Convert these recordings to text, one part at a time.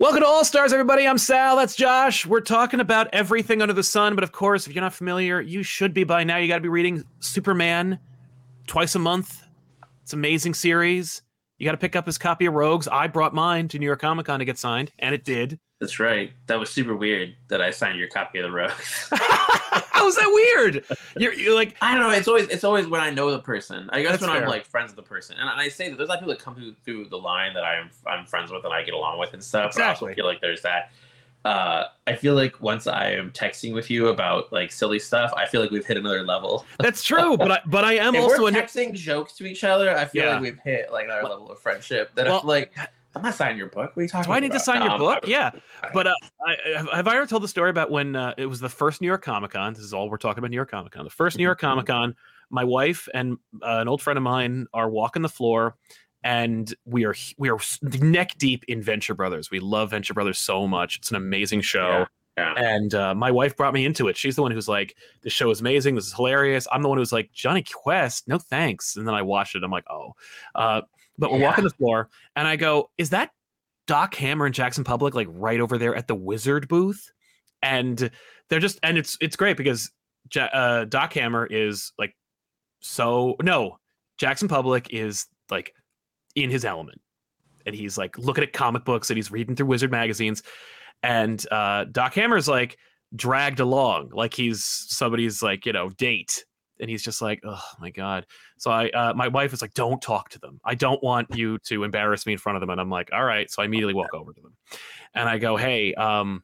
Welcome to All Stars, everybody. I'm Sal. That's Josh. We're talking about everything under the sun, but of course, if you're not familiar, you should be by now. You got to be reading Superman twice a month. It's an amazing series. You got to pick up his copy of Rogues. I brought mine to New York Comic Con to get signed, and it did. That's right. That was super weird that I signed your copy of the Rogues. How is that weird? You're, you're like I don't know. It's always it's always when I know the person. I guess when fair. I'm like friends with the person, and I say that there's a lot of people that come through, through the line that I'm I'm friends with and I get along with and stuff. But I Exactly. also feel like there's that. Uh, I feel like once I am texting with you about like silly stuff, I feel like we've hit another level. that's true, but I but I am if also we're texting jokes to each other, I feel Yeah. like we've hit like another Well- level of friendship. That well- like, I'm not signing your book. What are you talking Do I need to about? sign your Um, book? I- Yeah. But uh, I, have- have I ever told the story about when uh, it was the first New York Comic Con? This is all we're talking about New York Comic Con. The first New York Mhm. Comic Con, my wife and uh, an old friend of mine are walking the floor, and we are we are neck deep in Venture Brothers. We love Venture Brothers so much. It's an amazing show. Yeah. And uh, my wife brought me into it. She's the one who's like, "This show is amazing. This is hilarious." I'm the one who's like, "Jonny Quest, no thanks." And then I watched it. I'm like, "Oh," uh, but we're Yeah. walking the floor, and I go, "Is that Doc Hammer and Jackson Publick like right over there at the Wizard booth?" And they're just, and it's it's great because ja- uh, Doc Hammer is like so no, Jackson Publick is like in his element, and he's like looking at comic books and he's reading through Wizard magazines, and uh, Doc Hammer's like dragged along like he's somebody's like you know date and he's just like oh my god. So i uh, my wife is like don't talk to them. I don't want you to embarrass me in front of them. And i'm like all right. So i immediately walk over to them. And i go hey um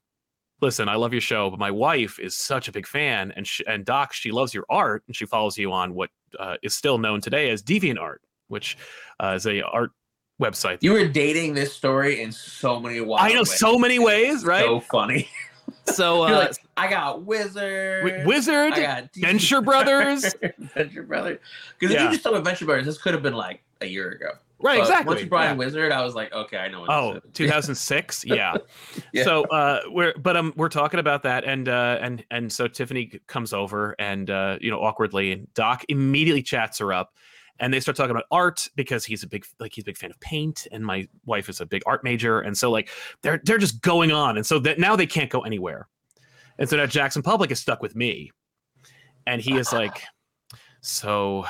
listen i love your show but my wife is such a big fan and she, and doc she loves your art and she follows you on what uh, is still known today as DeviantArt which uh, is a art website You were dating this story in so many ways. i know so many ways right? So funny. so uh, like, I got Wizard. Wi- wizard I got D- Venture Brothers. Venture Brothers. Because if you just told me Venture Brothers, this could have been like a year ago. right But exactly Once you brought yeah. in Wizard, I was like, okay, I know what Oh, this is. 2006. Yeah. Yeah. So uh, we're but um we're talking about that and uh and and so Tiffany comes over and uh you know awkwardly and Doc immediately chats her up and they start talking about art because he's a big like he's a big fan of paint and my wife is a big art major and so like they're they're just going on and so that now they can't go anywhere and so now Jackson Publick is stuck with me and he is like so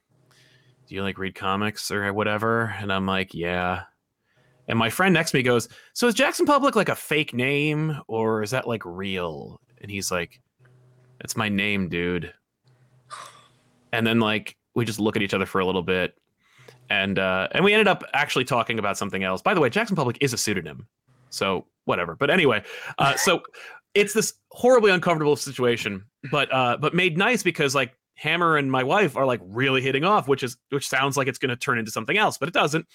do you like read comics or whatever and I'm like yeah and my friend next to me goes, So is Jackson Publick like a fake name or is that like real? And he's like, It's my name, dude. And then like we just look at each other for a little bit. And uh and we ended up actually talking about something else. By the way, Jackson Publick is a pseudonym. So whatever. But anyway, uh so it's this horribly uncomfortable situation, but uh but made nice because like Hammer and my wife are like really hitting off, which is which sounds like it's going to turn into something else, but it doesn't.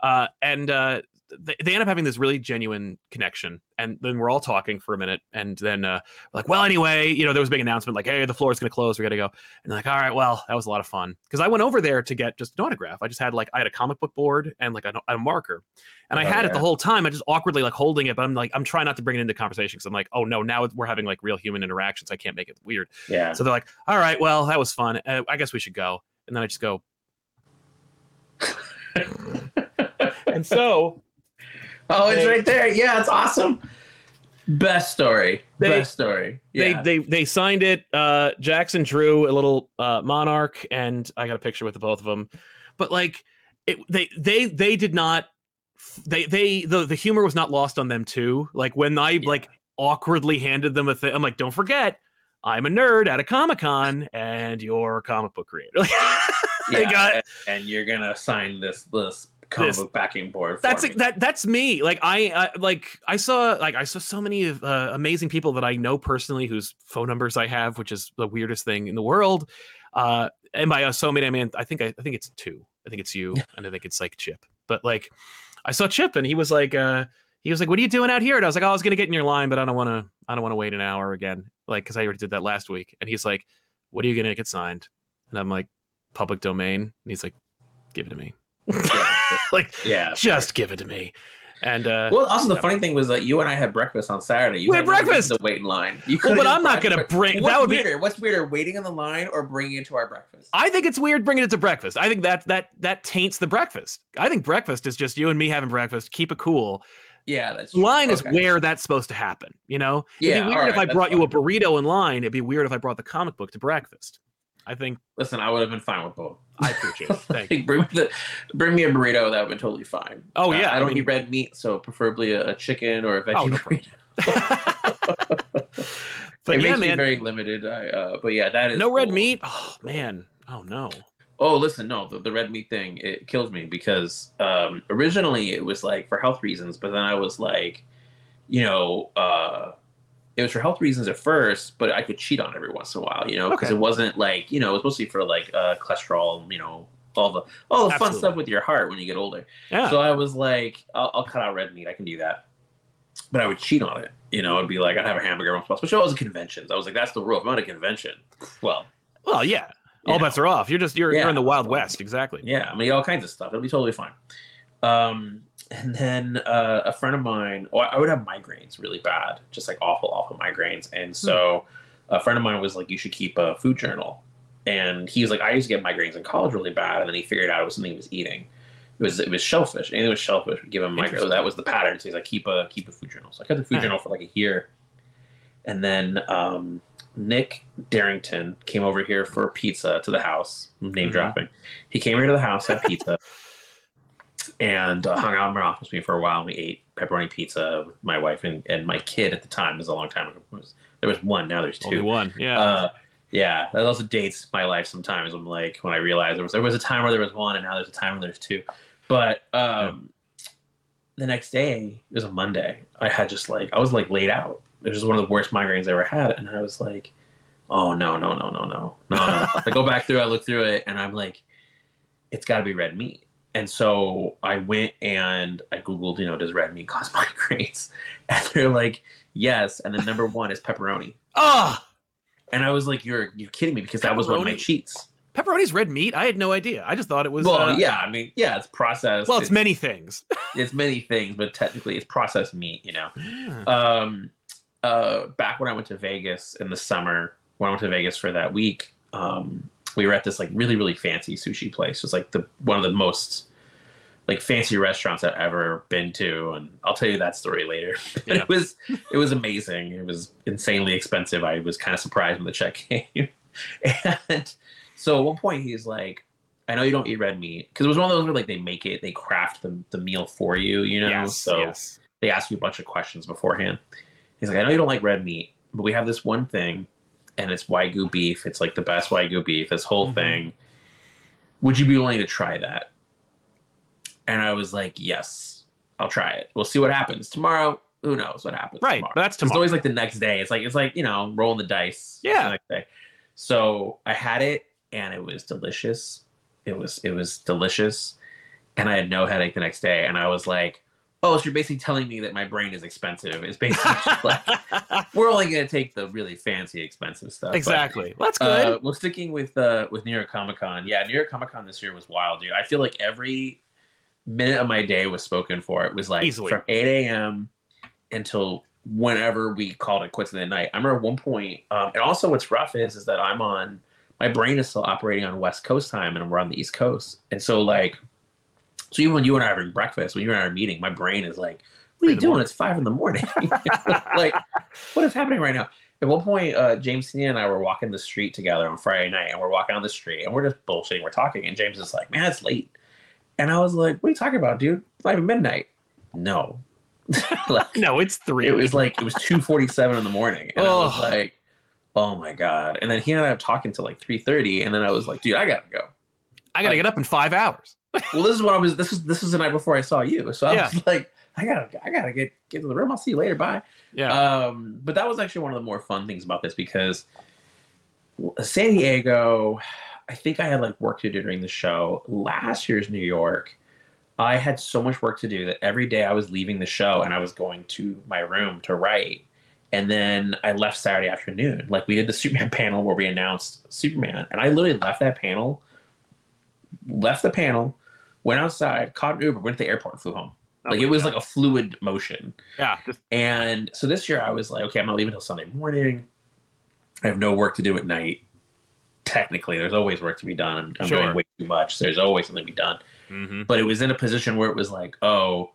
Uh, and uh, they, they end up having this really genuine connection, and then we're all talking for a minute, and then uh, like, well, anyway, you know, there was a big announcement like, hey, the floor is going to close, we got to go, and like, all right, well, that was a lot of fun because I went over there to get just an autograph. I just had like I had a comic book board and like a, a marker, and I Oh, had it the whole time. I just awkwardly like holding it, but I'm like, I'm trying not to bring it into conversation because I'm like, oh no, now we're having like real human interactions. I can't make it weird. Yeah. So they're like, all right, well, that was fun. Uh, I guess we should go. And then I just go. and so Oh, it's They- right there. Yeah, it's awesome. Best story. They- Best story. Yeah. they they they signed it. Uh, Jackson drew a little uh, monarch, and I got a picture with the both of them. But like, it, they they they did not. They they the the humor was not lost on them too. Like when I Yeah. like awkwardly handed them a thing, I'm like, don't forget. I'm a nerd at a Comic Con, and you're a comic book creator. they yeah. got- and, and you're gonna sign this this comic This- book backing board. For that's me. that that's me. Like I, I like i saw like i saw so many of uh, amazing people that i know personally whose phone numbers i have which is the weirdest thing in the world. Uh and by uh, so many i mean i think I, I think it's two. I think it's you and i think it's like chip. But like i saw chip and he was like uh he was like what are you doing out here? And i was like oh, i was gonna get in your line but i don't want to i don't want to wait an hour again. Like because i already did that last week. And he's like what are you gonna get signed? And i'm like public domain. And he's like give it to me like yeah. just give it to me. And uh, Well, also the funny thing was that you and I had breakfast on Saturday. You We had breakfast! to wait in line. You Well, but I'm not gonna your- bring- What's that would be- weirder? What's weirder, waiting in the line or bringing it to our breakfast? I think it's weird bringing it to breakfast. I think that that that taints the breakfast. I think breakfast is just you and me having breakfast. Keep it cool. yeah, that's true. line is where that's supposed to happen. You know, Yeah, it'd be weird all if I brought you a burrito in line. It'd be weird if I brought the comic book to breakfast. I think Listen, I would have been fine with both. I appreciate it. Thank you. Bring me the, bring me a burrito. That would be totally fine. Oh, Uh, yeah, I I don't mean- eat red meat, so preferably a, a chicken or a veggie Oh, no burrito. but it yeah, makes me very limited. I, uh, but yeah, that is no red meat. Oh man, oh no. Oh, listen, no, the, the red meat thing it kills me because um, originally it was like for health reasons, but then I was like, you know, uh, it was for health reasons at first, but I could cheat on it every once in a while, you know, because Okay. it wasn't like you know, it was mostly for like uh, cholesterol, you know, all the all the fun stuff with your heart when you get older. Yeah, So I was like, I'll, I'll cut out red meat. I can do that. But I would cheat on it. You know, I'd be like, I'd have a hamburger once in a while, especially when I was at conventions. I was like, that's the rule. If I'm at a convention, well, well, yeah. All Yeah. bets are off. You're just you're you're in the wild west. Exactly. yeah, I mean, all kinds of stuff. It'll be totally fine. Um, and then uh, a friend of mine, well, I would have migraines really bad, just like awful, awful migraines. And so a friend of mine was like, you should keep a food journal. And he was like, I used to get migraines in college really bad. And then he figured out it was something he was eating. It was it was shellfish. And it was shellfish would give him migraines. So That was the pattern. So he's like, keep a keep a food journal. So I kept the food journal for like a year. And then um, Nick Derington came over here for pizza to the house. Name Mhm. dropping. He came here to the house, had pizza, and uh, hung out in my office with me for a while. And we ate pepperoni pizza with my wife and, and my kid at the time. It was a long time ago. Was- there was one. Now there's two. Only one. Yeah. Uh, yeah, that also dates my life sometimes. I'm like when I realized there was there was a time where there was one, and now there's a time where there's two. But um, the next day, it was a Monday. I had just like I was like laid out. It was one of the worst migraines I ever had, and I was like, "Oh no, no, no, no, no, no, no!" I go back through, I look through it, and I'm like, "It's got to be red meat." And so I went and I googled, you know, does red meat cause migraines? And they're like, yes. And then number one is pepperoni. Ah, And I was like, "You're you're kidding me?" Because that was one of my cheats. pepperoni's red meat. I had no idea. I just thought it was. well, uh, yeah, I mean, yeah, it's processed. Well, it's many things. it's many things, but technically, it's processed meat. You know. Yeah. Um, uh, back when I went to Vegas in the summer, when I went to Vegas for that week, um, we were at this like really really fancy sushi place. It was like the one of the most like fancy restaurants I've ever been to, and I'll tell you that story later. But Yeah. it was it was amazing. It was insanely expensive. I was kind of surprised when the check came, and so at one point he's like. I know you don't eat red meat because it was one of those where like they make it, they craft the, the meal for you, you know. yes. so yes. they ask you a bunch of questions beforehand. He's like, I know you don't like red meat, but we have this one thing, and it's Wagyu beef. It's like the best Wagyu beef, this whole Mhm. thing. Would you be willing to try that? And I was like, Yes, I'll try it. We'll see what happens. Tomorrow, who knows what happens. Right. tomorrow. But that's tomorrow. It's always like the next day. It's like it's like, you know, rolling the dice. Yeah. the next day. So I had it and it was delicious. It was it was delicious. And I had no headache the next day. And I was like, oh, so you're basically telling me that my brain is expensive. It's basically like we're only gonna take the really fancy, expensive stuff. But, exactly. Well, that's good. uh, well, sticking with uh, with New York Comic Con, yeah, New York Comic Con this year was wild, dude. I feel like every minute of my day was spoken for. It was like Easily. from eight a.m. until whenever we called it quits in the night. I remember at one point, um, and also what's rough is is that I'm on my brain is still operating on West Coast time, and we're on the East Coast, and so like, so even when you and I are having breakfast, when you and I are meeting, my brain is like, "What are you doing? morning." It's five in the morning." like, what is happening right now? At one point, uh, James Tynion and I were walking the street together on Friday night, and we're walking on the street, and we're just bullshitting, we're talking, and James is like, "Man, it's late," and I was like, "What are you talking about, dude? It's not even midnight." No, like, no, it's three. it was like it was two forty seven in the morning, and I was like, "Oh my god!" And then he and I were talking till like three thirty, and then I was like, "Dude, I gotta go." I gotta get up in five hours. Well, this is what I was. This is this was the night before I saw you, so I Yeah. was like, "I gotta, I gotta get get to the room. I'll see you later. Bye." Yeah. Um, but that was actually one of the more fun things about this because San Diego, I think I had like work to do during the show. Last year's New York, I had so much work to do that every day I was leaving the show and I was going to my room to write. And then I left Saturday afternoon. Like we did the Superman panel where we announced Superman. And I literally left that panel, left the panel, went outside, caught an Uber, went to the airport, and flew home. Like it was like a fluid motion. yeah. Just, And so this year I was like, okay, I'm not leaving until Sunday morning. I have no work to do at night. Technically, there's always work to be done. I'm, I'm Sure. doing way too much. There's always something to be done. Mhm. But it was in a position where it was like, oh,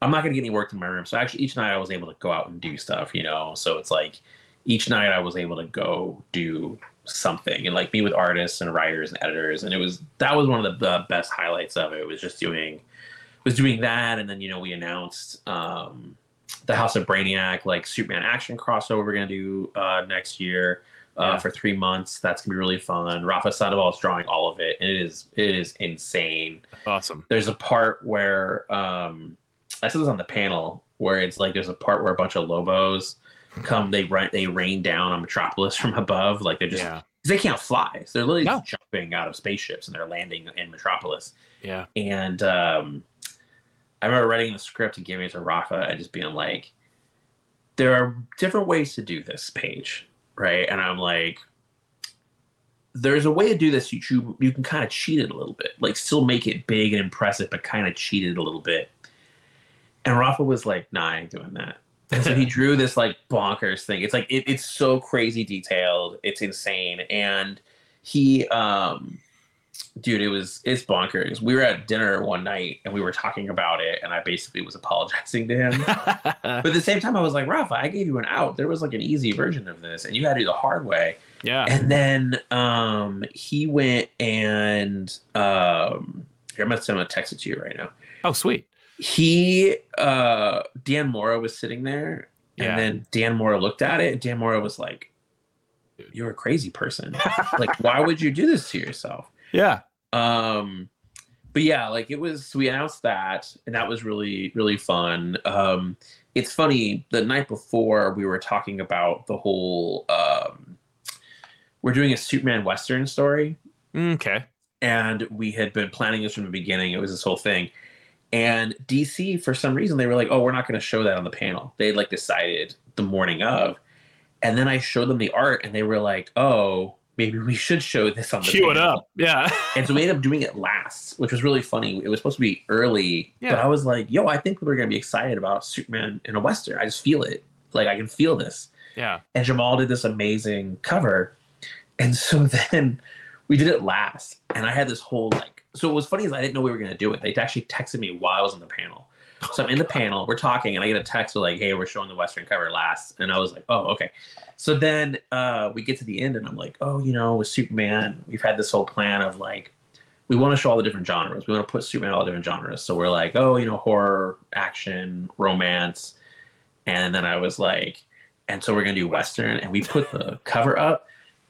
I'm not gonna get any work in my room. So actually, each night I was able to go out and do stuff. You know, so it's like each night I was able to go do something and like meet with artists and writers and editors, and it was that was one of the, the best highlights of it. Was just doing was doing that, and then you know we announced. um the House of Brainiac, like Superman action crossover, we're gonna do uh, next year uh, Yeah. for three months. That's gonna be really fun. Rafa Sandoval is drawing all of it, and it is it is insane. Awesome. There's a part where um, I said this on the panel where it's like there's a part where a bunch of Lobos come, they run, they rain down on Metropolis from above, like they're just Yeah. they can't fly, so they're literally No. jumping out of spaceships and they're landing in Metropolis. Yeah. And um, I remember writing the script and giving it to Rafa and just being like, there are different ways to do this page, right? And I'm like, there's a way to do this. You you, you can kind of cheat it a little bit, like still make it big and impressive, but kind of cheat it a little bit. And Rafa was like, "Nah, I ain't doing that." And so he drew this like bonkers thing. It's like it, it's so crazy detailed. It's insane. And he um dude, it was it's bonkers. We were at dinner one night and we were talking about it, and I basically was apologizing to him. but at the same time, I was like, Rafa, I gave you an out. There was like an easy version of this, and you had to do the hard way. yeah. And then um he went and um here, I'm gonna send him a text it to you right now. Oh, sweet. He uh Dan Mora was sitting there, and Yeah. then Dan Mora looked at it, and Dan Mora was like, You're a crazy person. like, why would you do this to yourself? Yeah. um but yeah like it was we announced that and that was really really fun um it's funny the night before we were talking about the whole um we're doing a superman western story Okay. and we had been planning this from the beginning it was this whole thing and dc for some reason they were like oh we're not going to show that on the panel they like decided the morning of and then i showed them the art and they were like oh maybe we should show this on the Cue it up. Yeah. and so we ended up doing it last, which was really funny. It was supposed to be early, Yeah. but I was like, "Yo, I think people are gonna be excited about Superman in a western. I just feel it. Like I can feel this." yeah. And Jamal did this amazing cover, and so then we did it last, and I had this whole like. So what was funny is I didn't know we were gonna do it. They actually texted me while I was on the panel. So I'm in the panel, we're talking, and I get a text like, "Hey, we're showing the western cover last," and I was like, "Oh, okay." So then uh, we get to the end, and I'm like, "Oh, you know, with Superman, we've had this whole plan of like, we want to show all the different genres. We want to put Superman in all the different genres. So we're like, oh, you know, horror, action, romance, and then I was like, and so we're gonna do western, and we put the cover up,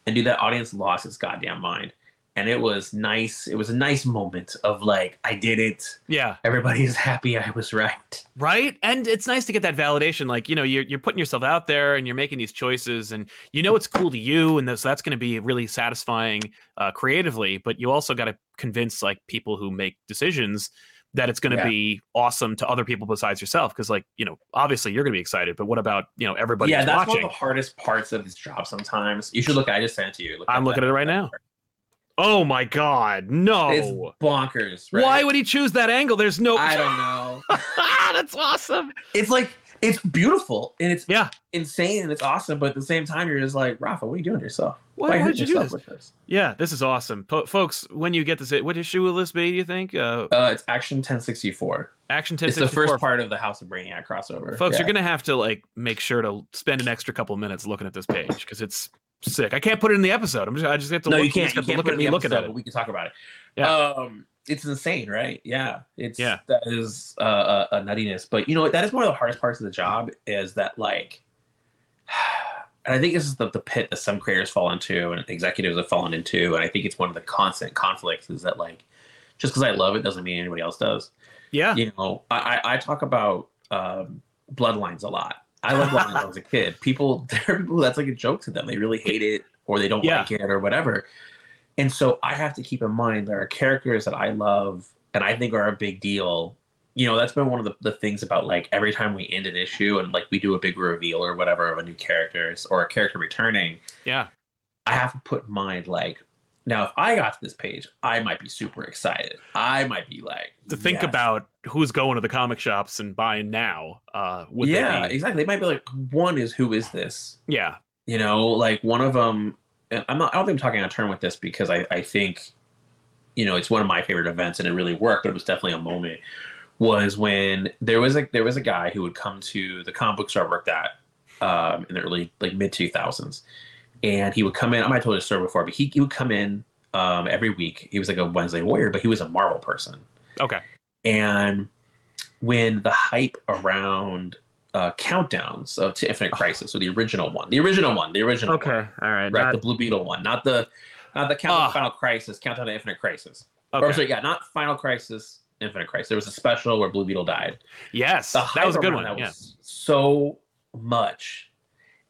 and dude, that audience lost its goddamn mind." And it was nice. It was a nice moment of like, I did it Yeah. everybody's happy I was right. Right. And it's nice to get that validation. Like, you know, you're, you're putting yourself out there and you're making these choices and you know it's cool to you. And so that's going to be really satisfying uh, creatively. But you also got to convince like people who make decisions that it's going to Yeah. be awesome to other people besides yourself. Cause like, you know, obviously you're going to be excited, but what about, you know, everybody yeah, that's watching? one of the hardest parts of this job sometimes. You should look, I just sent it to you. Look I'm looking at it right now. Oh my God. No. It's bonkers. Right? Why would he choose that angle? There's no. I don't know. That's awesome. it's like, it's beautiful and it's Yeah. insane and it's awesome, but at the same time, you're just like, Rafa, what are you doing to yourself? Why, Why why did you do this? with this? Yeah, this is awesome, po- folks. When you get this, what issue will this be? Do you think? Uh, Uh, it's Action 1064. Action 1064. It's the first part of the House of Brainiac crossover. Folks, Yeah. you're gonna have to like make sure to spend an extra couple minutes looking at this page because it's sick. I can't put it in the episode. I'm just, I just have to. no, look, you can't. You can't look at me the looking at it. we can talk about it. Yeah. Um, it's insane, right? Yeah. It's Yeah. that is uh, a, a nuttiness, but you know what? That is one of the hardest parts of the job is that like, and I think this is the, the pit that some creators fall into and executives have fallen into, and I think it's one of the constant conflicts is that like, just because I love it doesn't mean anybody else does. Yeah, You know, I I, I talk about um, bloodlines a lot. I love bloodlines when I was a kid. People, people that's like a joke to them. They really hate it or they don't Yeah. like it or whatever. And so I have to keep in mind there are characters that I love and I think are a big deal. You know, that's been one of the, the things about like every time we end an issue and like we do a big reveal or whatever of a new character or a character returning, yeah, I have to put in mind like now if I got to this page, I might be super excited. I might be like to think yes. about who's going to the comic shops and buying now. Uh, would yeah, be- exactly. They might be like, one is who is this? yeah, You know, like one of them. I'm not. I don't think I'm talking on turn with this because I, I think, you know, it's one of my favorite events and it really worked. But it was definitely a moment was when there was a there was a guy who would come to the comic book store I worked at um, in the early like mid two thousands, and he would come in. I might have told you this story before, but he, he would come in um, every week. He was like a Wednesday warrior, but he was a Marvel person. Okay. And when the hype around uh, countdowns of to Infinite Crisis, so the original one, the original one, the original, one, Okay. All right. right, Not- the Blue Beetle one, not the not the countdown Ah. to Final Crisis, countdown to Infinite Crisis. Or okay. sorry, yeah, not Final Crisis, Infinite Crisis. There was a special where Blue Beetle died. Yes. That was a good one. That Yeah. was so much,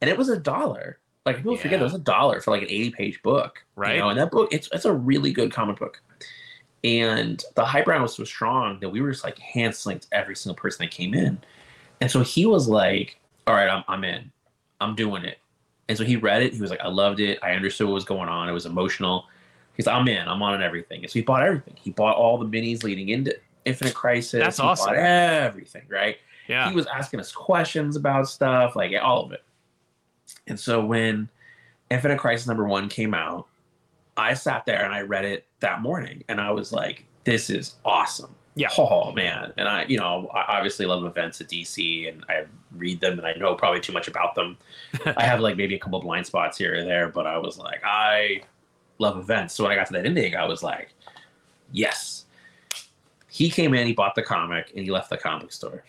and it was a dollar. Like people forget, Yeah. it was a dollar for like an eighty-page book, Right. You know, and that book, it's it's a really good comic book. And the hype around was so strong that we were just like hand slinked every single person that came in. And so he was like, "All right, I'm I'm in, I'm doing it." And so he read it. He was like, "I loved it. I understood what was going on. It was emotional." He's, "I'm in. I'm on everything." And so he bought everything. He bought all the minis leading into Infinite Crisis. That's He bought awesome. everything, right? Yeah. he was asking us questions about stuff, like all of it. And so when Infinite Crisis number one came out, I sat there and I read it that morning, and I was like, "This is awesome." Yeah. Oh man, and I, you know, I obviously love events at DC, and I read them, and I know probably too much about them. I have like maybe a couple blind spots here or there, but I was like, I love events. So when I got to that ending, I was like, yes. He came in, he bought the comic, and he left the comic store.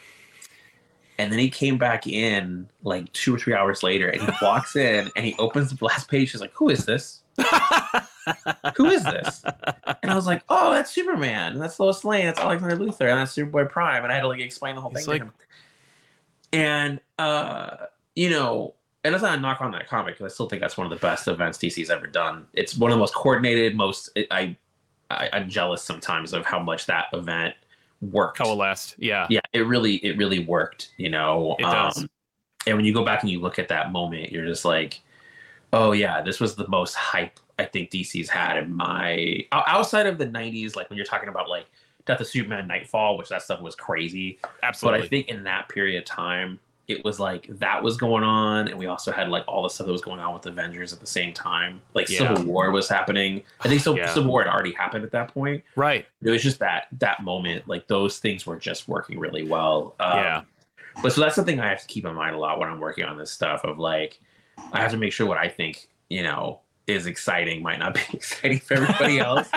And then he came back in like two or three hours later, and he walks in and he opens the last page. He's like, "Who is this? Who is this?" And I was like, "Oh, that's Superman. And that's Lois Lane. That's Alexander Luthor. And that's Superboy Prime." And I had to like explain the whole He's thing like- to him. And uh, you know, and that's not a knock on that comic because I still think that's one of the best events DC's ever done. It's one of the most coordinated, most I, I I'm jealous sometimes of how much that event worked. Coalesced. Yeah. Yeah, it really it really worked. You know, It does. Um, and when you go back and you look at that moment, you're just like, oh yeah, this was the most hype I think DC's had in my outside of the '90s. Like when you're talking about like Death of Superman, Knightfall, which that stuff was crazy. Absolutely. But I think in that period of time, it was like that was going on, and we also had like all the stuff that was going on with Avengers at the same time. Like Yeah. Civil War was happening. I think Civil, Yeah. Civil War had already happened at that point. right. It was just that that moment, like those things were just working really well. Um, Yeah. But so that's something I have to keep in mind a lot when I'm working on this stuff. Of like, I have to make sure what I think you know is exciting might not be exciting for everybody else.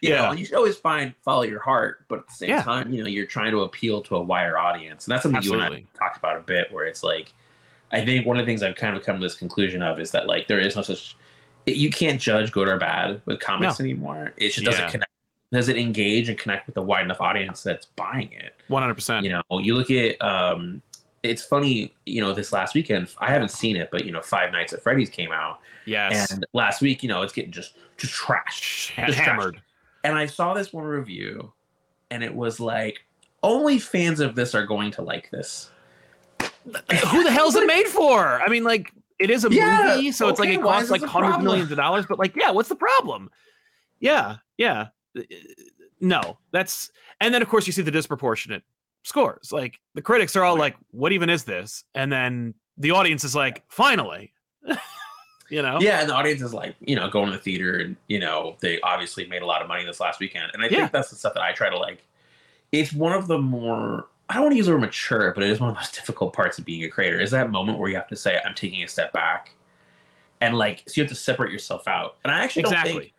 you Yeah. and you should always find follow your heart, but at the same Yeah. time, you know, you're trying to appeal to a wider audience, and that's something you and Absolutely. I talked about a bit. Where it's like, I think one of the things I've kind of come to this conclusion of is that like there is no such you can't judge good or bad with comics anymore. It just doesn't connect. Does it engage and connect with a wide enough audience that's buying it? One hundred percent. you know you look at um it's funny you know this last weekend i haven't seen it but you know five nights at freddy's came out Yes. and last week you know it's getting just just trashed just trashed. Hammered. and i saw this one review and it was like only fans of this are going to like this Who the hell's it made for? I mean, like, it is a Yeah, movie, so it's like it costs like hundreds of millions of dollars. But like, yeah, what's the problem? Yeah, yeah. No, that's and then of course you see the disproportionate scores. Like the critics are all like, "What even is this?" And then the audience is like, "Finally," you know? yeah and the audience is like you know going to the theater and you know they obviously made a lot of money this last weekend and i Yeah. think that's the stuff that i try to like it's one of the more i don't want to use the word mature but it is one of the most difficult parts of being a creator is that moment where you have to say i'm taking a step back and like so you have to separate yourself out and i actually don't exactly. think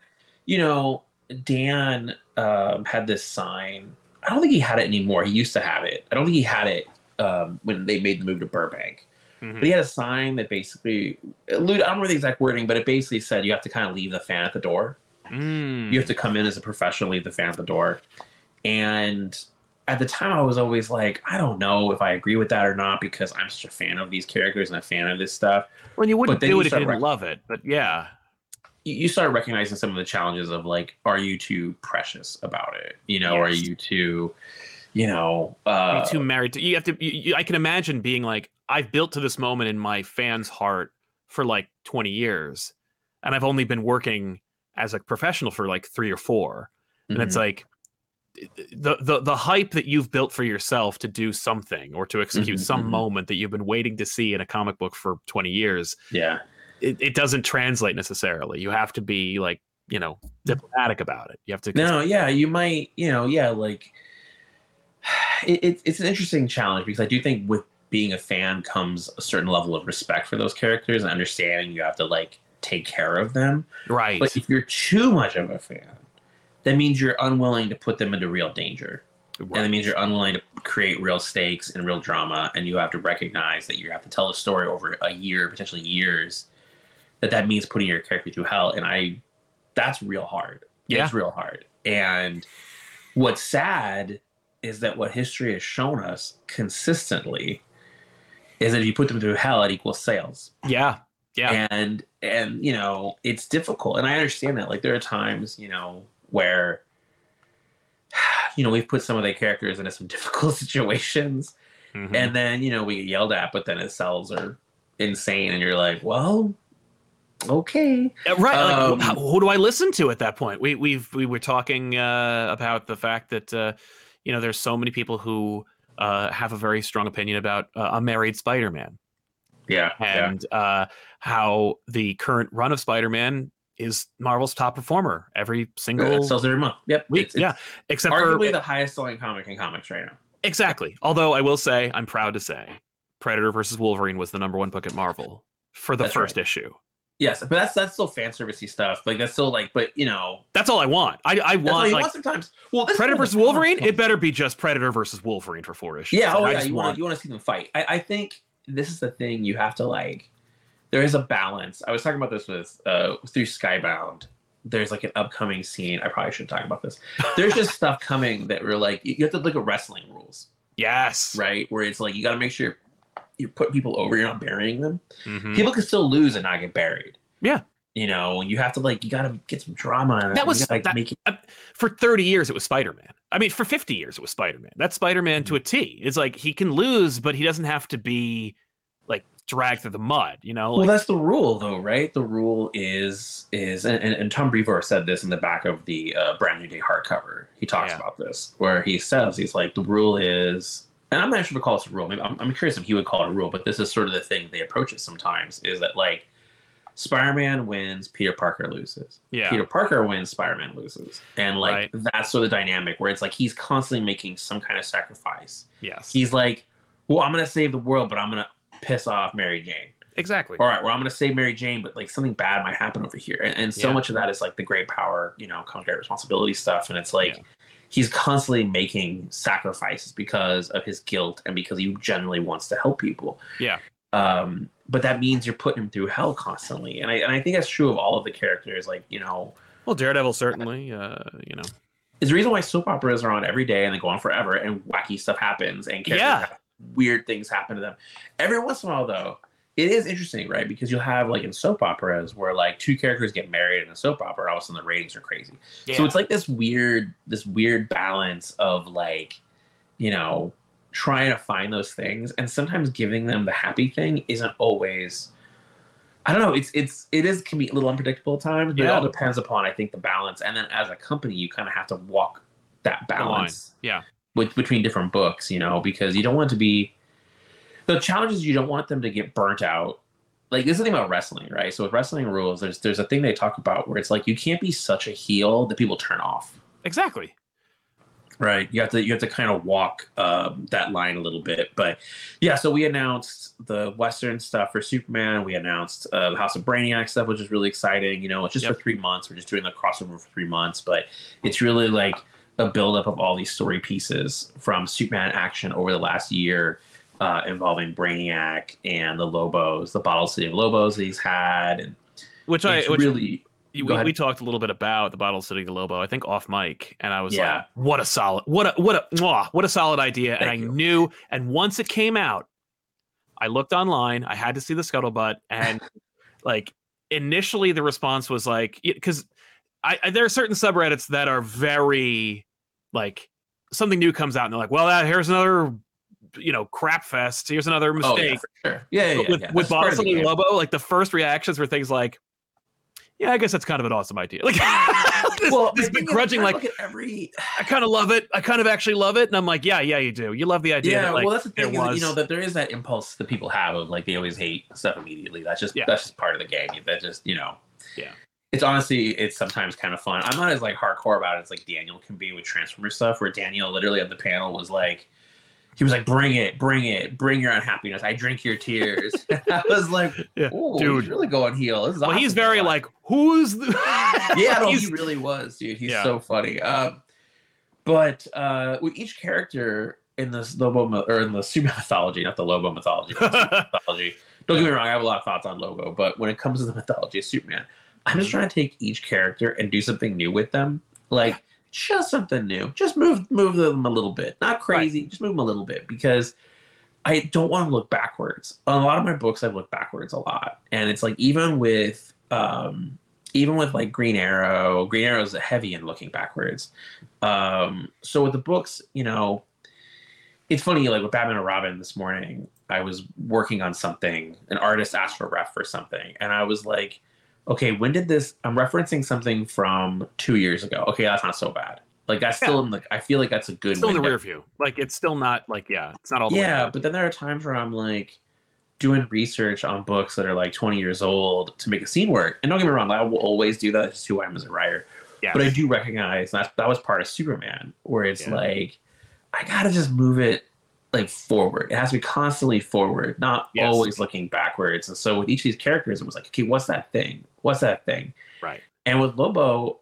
you know dan um, had this sign i don't think he had it anymore he used to have it i don't think he had it um, when they made the move to burbank Mhm. but he had a sign that basically, allude- I don't remember the exact wording, but it basically said you have to kind of leave the fan at the door. Mm. You have to come in as a professional, leave the fan at the door. And at the time, I was always like, I don't know if I agree with that or not because I'm such a fan of these characters and a fan of this stuff. Well, you wouldn't do you it if you didn't rec- love it, but yeah, You, start recognizing some of the challenges of like, are you too precious about it? You know, are you too, you know, uh, too married to. You have to. You, you, I can imagine being like, I've built to this moment in my fans' heart for like 20 years, and I've only been working as a professional for like three or 4 and it's mhm. like the the the hype that you've built for yourself to do something or to execute Mhm, some mhm. moment that you've been waiting to see in a comic book for 20 years. yeah. It, it doesn't translate necessarily. You have to be like you know diplomatic about it. You have to. No, yeah, you might, you know, yeah, like it, it, it's an interesting challenge because I do think with being a fan comes a certain level of respect for those characters and understanding you have to like take care of them. Right. But if you're too much of a fan, that means you're unwilling to put them into real danger. And that means you're unwilling to create real stakes and real drama, and you have to recognize that you have to tell a story over a year, potentially years. That that means putting your character through hell, and I, that's real hard. Yeah. It's real hard. And what's sad is that what history has shown us consistently is that if you put them through hell, it equals sales yeah. Yeah. and and you know it's difficult and i understand that like there are times you know where you know we've put some of the characters into some difficult situations Mhm. and then you know we get yelled at but then it sells are insane and you're like well okay right. like, Um, wh- how- who do I listen to at that point? We we've we were talking uh, about the fact that uh, you know there's so many people who uh, have a very strong opinion about uh, a married Spider-Man yeah and uh, how the current run of Spider-Man is Marvel's top performer every single it sells every month yep week. it's, it's yeah, except arguably for the highest selling comic in comics right now exactly. Although I will say, I'm proud to say, Predator versus Wolverine was the number one book at Marvel for the That's first right. issue. Yes but that's that's still fan servicey stuff like that's still like but you know That's all I want. I I want like want sometimes well Predator versus Wolverine, it better be just Predator versus Wolverine for four issues. Yeah, oh yeah, you want you want to see them fight. I, I think this is the thing you have to like. There is a balance. I was talking about this with uh through Skybound. There's like an upcoming scene. I probably should talk about this. There's just stuff coming that we're like you have to look at wrestling rules, Yes. right? Where it's like you got to make sure you put people over. You're not burying them. Mhm. People can still lose and not get buried. Yeah. You know, you have to like you got to get some drama. That was- gotta, like that- it. For 30 years, it was Spider Man. I mean, for 50 years, it was Spider Man. That's Spider Man to a T. It's like he can lose, but he doesn't have to be like dragged through the mud, you know? Well, that's the rule, though, right? The rule is is, and, and, and Tom Brevoort said this in the back of the uh, Brand New Day hardcover. He talks Yeah. about this, where he says he's like the rule is, and I'm not sure if to call this a rule. Maybe I'm, I'm curious if he would call it a rule, but this is sort of the thing they approach it sometimes. Is that like Spider-Man wins, Peter Parker loses. yeah. Peter Parker wins, Spider-Man loses, and like Right. that's sort of the dynamic where it's like he's constantly making some kind of sacrifice. yes. He's like, well, I'm gonna save the world, but I'm gonna piss off Mary Jane exactly. all right, well, I'm going to save Mary Jane, but like something bad might happen over here. And, and so Yeah. much of that is like the great power, you know, comes great responsibility stuff. And it's like Yeah. He's constantly making sacrifices because of his guilt and because he genuinely wants to help people. Yeah. Um, but that means you're putting him through hell constantly. And I, and I think that's true of all of the characters. Like, you know, Well, Daredevil certainly, uh, you know. is the reason why soap operas are on every day and they go on forever and wacky stuff happens and characters Yeah. have weird things happen to them. Every once in a while, though, it is interesting, right? Because you'll have like in soap operas where like two characters get married in a soap opera, all of a sudden the ratings are crazy. So it's like this weird, this weird balance of like, you know, trying to find those things and sometimes giving them the happy thing isn't always. I don't know. It's it's it is can be a little unpredictable at times, but it all depends upon I think the balance. And then as a company, you kind of have to walk that balance. yeah. With between different books, you know, because you don't want to be. The challenge is you don't want them to get burnt out. Like this is the thing about wrestling, right? So with wrestling rules, there's there's a thing they talk about where it's like you can't be such a heel that people turn off. exactly. Right. You have to you have to kind of walk um, that line a little bit. But yeah, so we announced the Western stuff for Superman. We announced uh, the House of Brainiac stuff, which is really exciting. You know, it's just Yep. for three months. We're just doing the crossover for three months, but it's really like a buildup of all these story pieces from Superman action over the last year. Uh, involving Brainiac and the Lobos, the Bottle City of Lobos that he's had, and Which I which really we, we talked a little bit about the bottle sitting the Lobo, I think off mic, and I was Yeah. like, "What a solid, what a what a mwah, what a solid idea!" and I knew, and once it came out, I looked online. I had to see the scuttlebutt, and like initially the response was like, because I, I there are certain subreddits that are very like something new comes out and they're like, "Well, that here's another." You know, crap fest. Here's another oh mistake. yeah, for sure, yeah, yeah, yeah, with yeah. with That's part Bottle of the City game. Lobo, like the first reactions were things like, "Yeah, I guess that's kind of an awesome idea." Like, this, well, this begrudging, like, every I kind of love it. I kind of actually love it, and I'm like, "Yeah, yeah, you do. You love the idea." yeah. that, like, well, that's the thing. Is was- you know that there is that impulse that people have of like they always hate stuff immediately. That's just Yeah. that's just part of the game. That just you know. Yeah. it's honestly it's sometimes kind of fun. I'm not as like hardcore about it as like Daniel can be with Transformer stuff, where Daniel literally at the panel was like, he was like, "Bring it, bring it, bring your unhappiness. I drink your tears." I was like, Yeah, dude. he's really going heel." This is Well, he's awesome. very like, who's the yeah, no, he really was, dude. He's Yeah. so funny. Um, but uh, with each character in this Lobo or in the Super mythology, not the Lobo mythology, the mythology. Don't get me wrong, I have a lot of thoughts on Lobo, but when it comes to the mythology of Superman, I'm just trying to take each character and do something new with them, like just something new. Just move move them a little bit, not crazy, just move them a little bit because. I don't want to look backwards. On a lot of my books, I've looked backwards a lot, and it's like even with um, even with like Green Arrow, Green Arrow is heavy in looking backwards. Um, so with the books, you know, it's funny. Like with Batman and Robin this morning, I was working on something. An artist asked for a ref for something, and I was like, "Okay, when did this?" I'm referencing something from two years ago. Okay, that's not so bad. Like that's still in like I feel like that's a good still in the rear view? Like it's still not like yeah, it's not all Yeah, but then there are times where I'm like doing research on books that are like 20 years old to make a scene work. And don't get me wrong, I will always do that. It's who I am as a writer. yeah. But I do recognize that that was part of Superman, where it's Yeah. like I gotta just move it like forward. It has to be constantly forward, not Yes. always looking backwards. And so with each of these characters, it was like, okay, what's that thing? What's that thing? right. And with Lobo,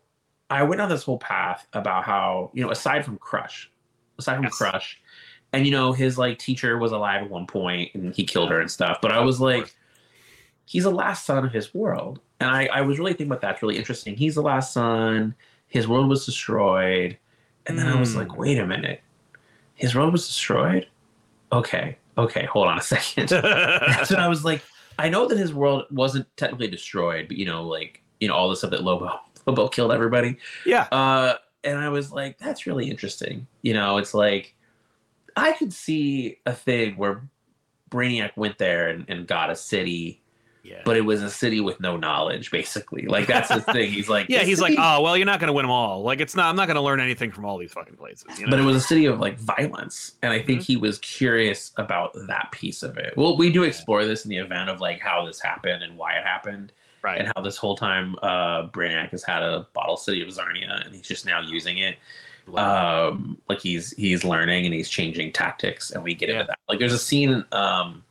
I went on this whole path about how, you know, aside from Crush, aside from Yes. Crush, and you know, his like teacher was alive at one point and he killed her and stuff. But I was like, he's the last son of his world. And I, I was really thinking about that's really interesting. He's the last son, his world was destroyed. And then I was Hmm. like, wait a minute. His world was destroyed? Okay, okay, hold on a second. so I was like, I know that his world wasn't technically destroyed, but you know, like, you know, all the stuff that Lobo Lobo killed everybody. yeah. Uh, and I was like, that's really interesting. You know, it's like I could see a thing where Brainiac went there and, and got a city, Yeah. but it was a city with no knowledge, basically. Like that's the thing. He's like, yeah, "This he's like, oh well, you're not gonna win them all. Like it's not. I'm not gonna learn anything from all these fucking places. You know? but it was a city of like violence and i think Mhm. he was curious about that piece of it well we do explore this in the event of like how this happened and why it happened right. and how this whole time uh brainiac has had a bottle city of Czarnia and he's just now using it um like he's he's learning and he's changing tactics and we get Yeah. into that like there's a scene um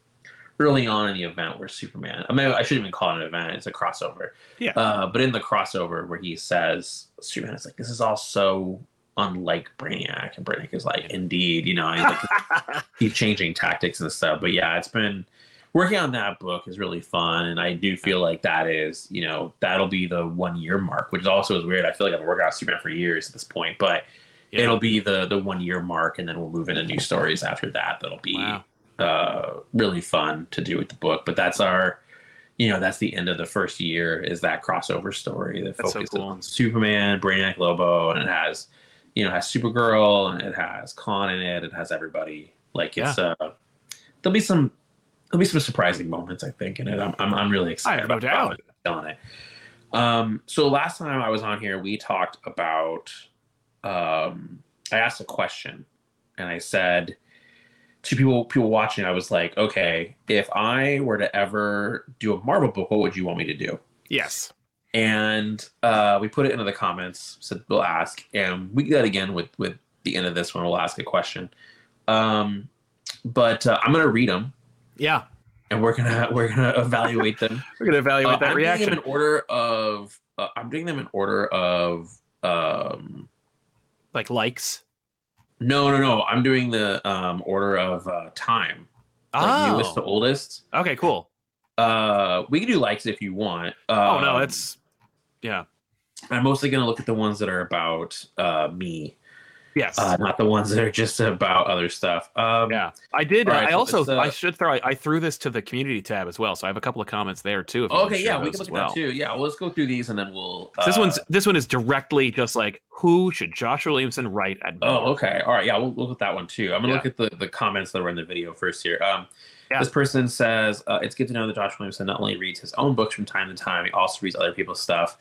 early on in the event where superman i mean i shouldn't even call it an event it's a crossover Yeah. uh but in the crossover where he says superman is like this is all so unlike brainiac and brainiac is like indeed you know like, he's changing tactics and stuff but yeah it's been working on that book is really fun and i do feel like that is you know that'll be the one year mark which also is weird i feel like i've been working on superman for years at this point but Yeah. it'll be the the one year mark and then we'll move into new stories after that that'll be Wow. Uh really fun to do with the book but that's our you know that's the end of the first year is that crossover story that That's so focuses cool. on superman brainiac lobo and it has you know has supergirl and it has Khan in it it has everybody like it's uh there'll be some there'll be some surprising moments i think in it i'm, I'm, I'm really I excited have no about doubt. on it um so last time i was on here we talked about um i asked a question and i said to people people watching i was like okay if i were to ever do a marvel book what would you want me to do Yes. and uh, we put it into the comments. Said we'll ask, and we do that again with with the end of this one. We'll ask a question, um, but uh, I'm gonna read them, Yeah. and we're gonna we're gonna evaluate them. We're gonna evaluate Uh, that I'm reaction. doing them in order of. Uh, I'm doing them in order of. Um, like likes. No, no, no. I'm doing the um, order of uh, time, like newest to Oh. oldest. Okay. Cool. Uh, we can do likes if you want. Oh no, Um, it's yeah. I'm mostly gonna look at the ones that are about uh, me. Yes. uh, not the ones that are just about other stuff. Um, yeah. I did. uh, right, I so also. uh, I should throw. I, I threw this to the community tab as well, so I have a couple of comments there too. if Okay, yeah, we can look at well. that too. Yeah, well, let's go through these and then we'll. So this uh, one's this one is directly just like who should Josh Williamson write at? Oh, okay. All right. Yeah, we'll look at that one too. I'm gonna Yeah. look at the, the comments that were in the video first here. Um, Yeah. This person says uh, it's good to know that Josh Williamson not only reads his own books from time to time, he also reads other people's stuff.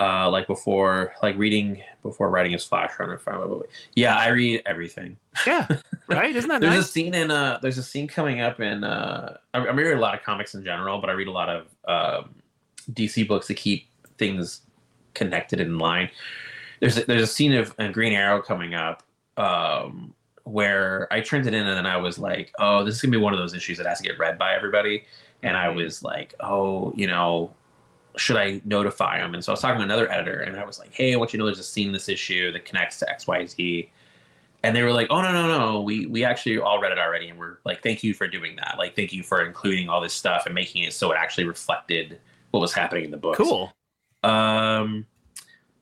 Uh, like before, like reading before writing his Flash Runner. blah. Yeah, I read everything. Yeah. Right? Isn't that There's a scene in uh there's a scene coming up in uh I, I read a lot of comics in general, but I read a lot of um DC books to keep things connected in line. There's a, there's a scene of a Green Arrow coming up um, where I turned it in and then I was like, oh, this is gonna be one of those issues that has to get read by everybody. And I was like, oh, you know, should I notify them? And so I was talking to another editor and I was like, hey, I want you to know there's a scene in this issue that connects to XYZ. And they were like, oh, no, no, no. We, we actually all read it already. And we're like, thank you for doing that. Like, thank you for including all this stuff and making it so it actually reflected what was happening in the book. Cool. Um,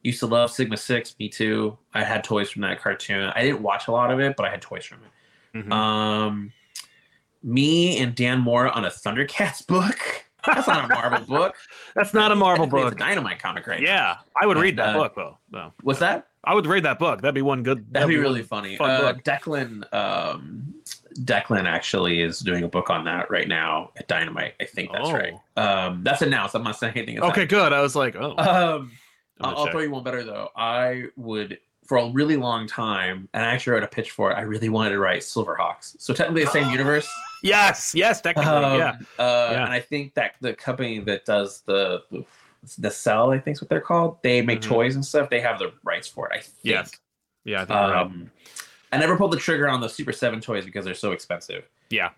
used to love Sigma Six. Me too. I had toys from that cartoon. I didn't watch a lot of it, but I had toys from it. Mhm. Um, me and Dan Mora on a Thundercats book. That's not a Marvel book. That's not a Marvel Technically, book. It's a Dynamite comic, right? now. Yeah, I would read that Uh, book though. though. What's that? I would read that book. That'd be one good. That'd be one really funny. fun Uh, book. Declan, um, Declan actually is doing a book on that right now at Dynamite. I think that's Oh. right. Um, that's announced. I'm not saying anything. is Okay, good. I was like, oh. Um, I'm I'll, I'll check. throw you one better though. I would for a really long time, and I actually wrote a pitch for it. I really wanted to write Silverhawks. So technically the same universe. Yes, yes, technically, Um, yeah. Uh, Yeah. And I think that the company that does the the cell, I think is what they're called. They make Mhm. toys and stuff. They have the rights for it. I think. Yes. Yeah, I think you're right. Um, I never pulled the trigger on the Super Seven toys because they're so expensive. Yeah.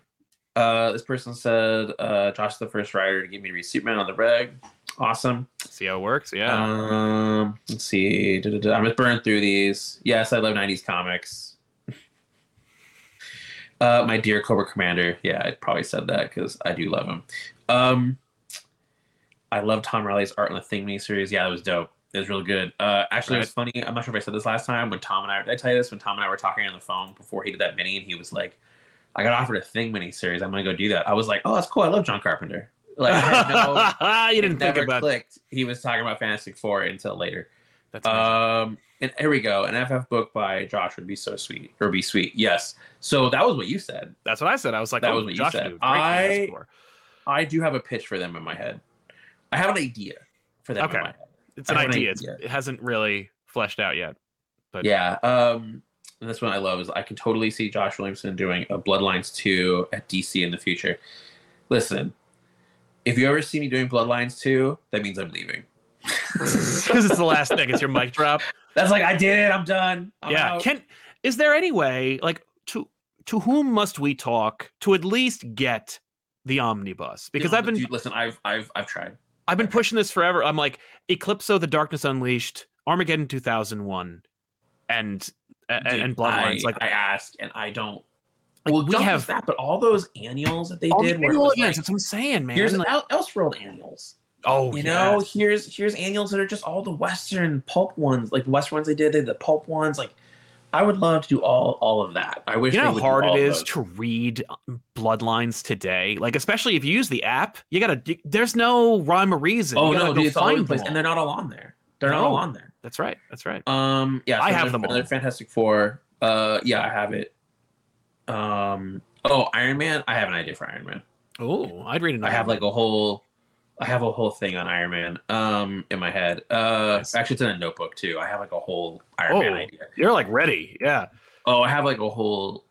Uh, this person said, uh, "Josh, the first writer to give me to read Superman on the reg. Awesome. See how it works. Yeah. Um, let's see. Da-da-da. I'm just burning through these. Yes, I love '90s comics. Uh, my dear Cobra Commander. Yeah, I probably said that because I do love him. Um, I love Tom Reilly's art in the Thing miniseries. Yeah, that was dope. It was real good. Uh, actually, it was funny. I'm not sure if I said this last time when Tom and I. Did I tell you this when Tom and I were talking on the phone before he did that mini, and he was like, "I got offered a Thing miniseries. I'm gonna go do that." I was like, "Oh, that's cool. I love John Carpenter." Like, no, you didn't it think never about clicked. He was talking about Fantastic Four until later. That's amazing. Um, and here we go. An FF book by Josh would be so sweet, or be sweet. Yes. So that was what you said. That's what I said. I was like, that oh, was what you said. would do a great I- I do have a pitch for them in my head. I have an idea for them Okay. in my head. It's an I have an idea. It's, idea. it hasn't really fleshed out yet. But Yeah. Um, and this one I love is I can totally see Josh Williamson doing a Bloodlines 2 at DC in the future. Listen, if you ever see me doing Bloodlines 2, that means I'm leaving. because it's the last thing. It's your mic drop. That's like I did it. I'm done. I'm yeah. out. Can is there any way like to to whom must we talk to at least get the omnibus? Because No, I've been dude, listen. I've I've I've tried. I've been pushing this forever. I'm like Eclipso, The Darkness Unleashed, Armageddon 2001, and and, Dude, and Bloodlines. I, like I ask and I don't. Like, well, we we have- have that, but all those annuals that they all did the where it annual was events, like, that's what I'm saying, man. here's Like, El- Elseworld annuals. Oh, you know, here's here's annuals that are just all the Western pulp ones, like the Western ones they did, they the pulp ones. Like, I would love to do all all of that. I wish You know how hard it is those. to read Bloodlines today? Like, especially if you use the app, you gotta. There's no rhyme or reason. Oh no, dude, it's all over the find place, and they're not all on there. They're not all on there. That's right. That's right. Um, yeah, I have them all. Another Fantastic Four. Uh, yeah, I have it. Um, oh, Iron Man. I have an idea for Iron Man. Oh, I'd read it. I have like a whole I have a whole thing on Iron Man um in my head. Uh Nice. actually it's in a notebook too. I have like a whole Iron Man Oh. idea. You're like ready. Yeah. Oh, I have like a whole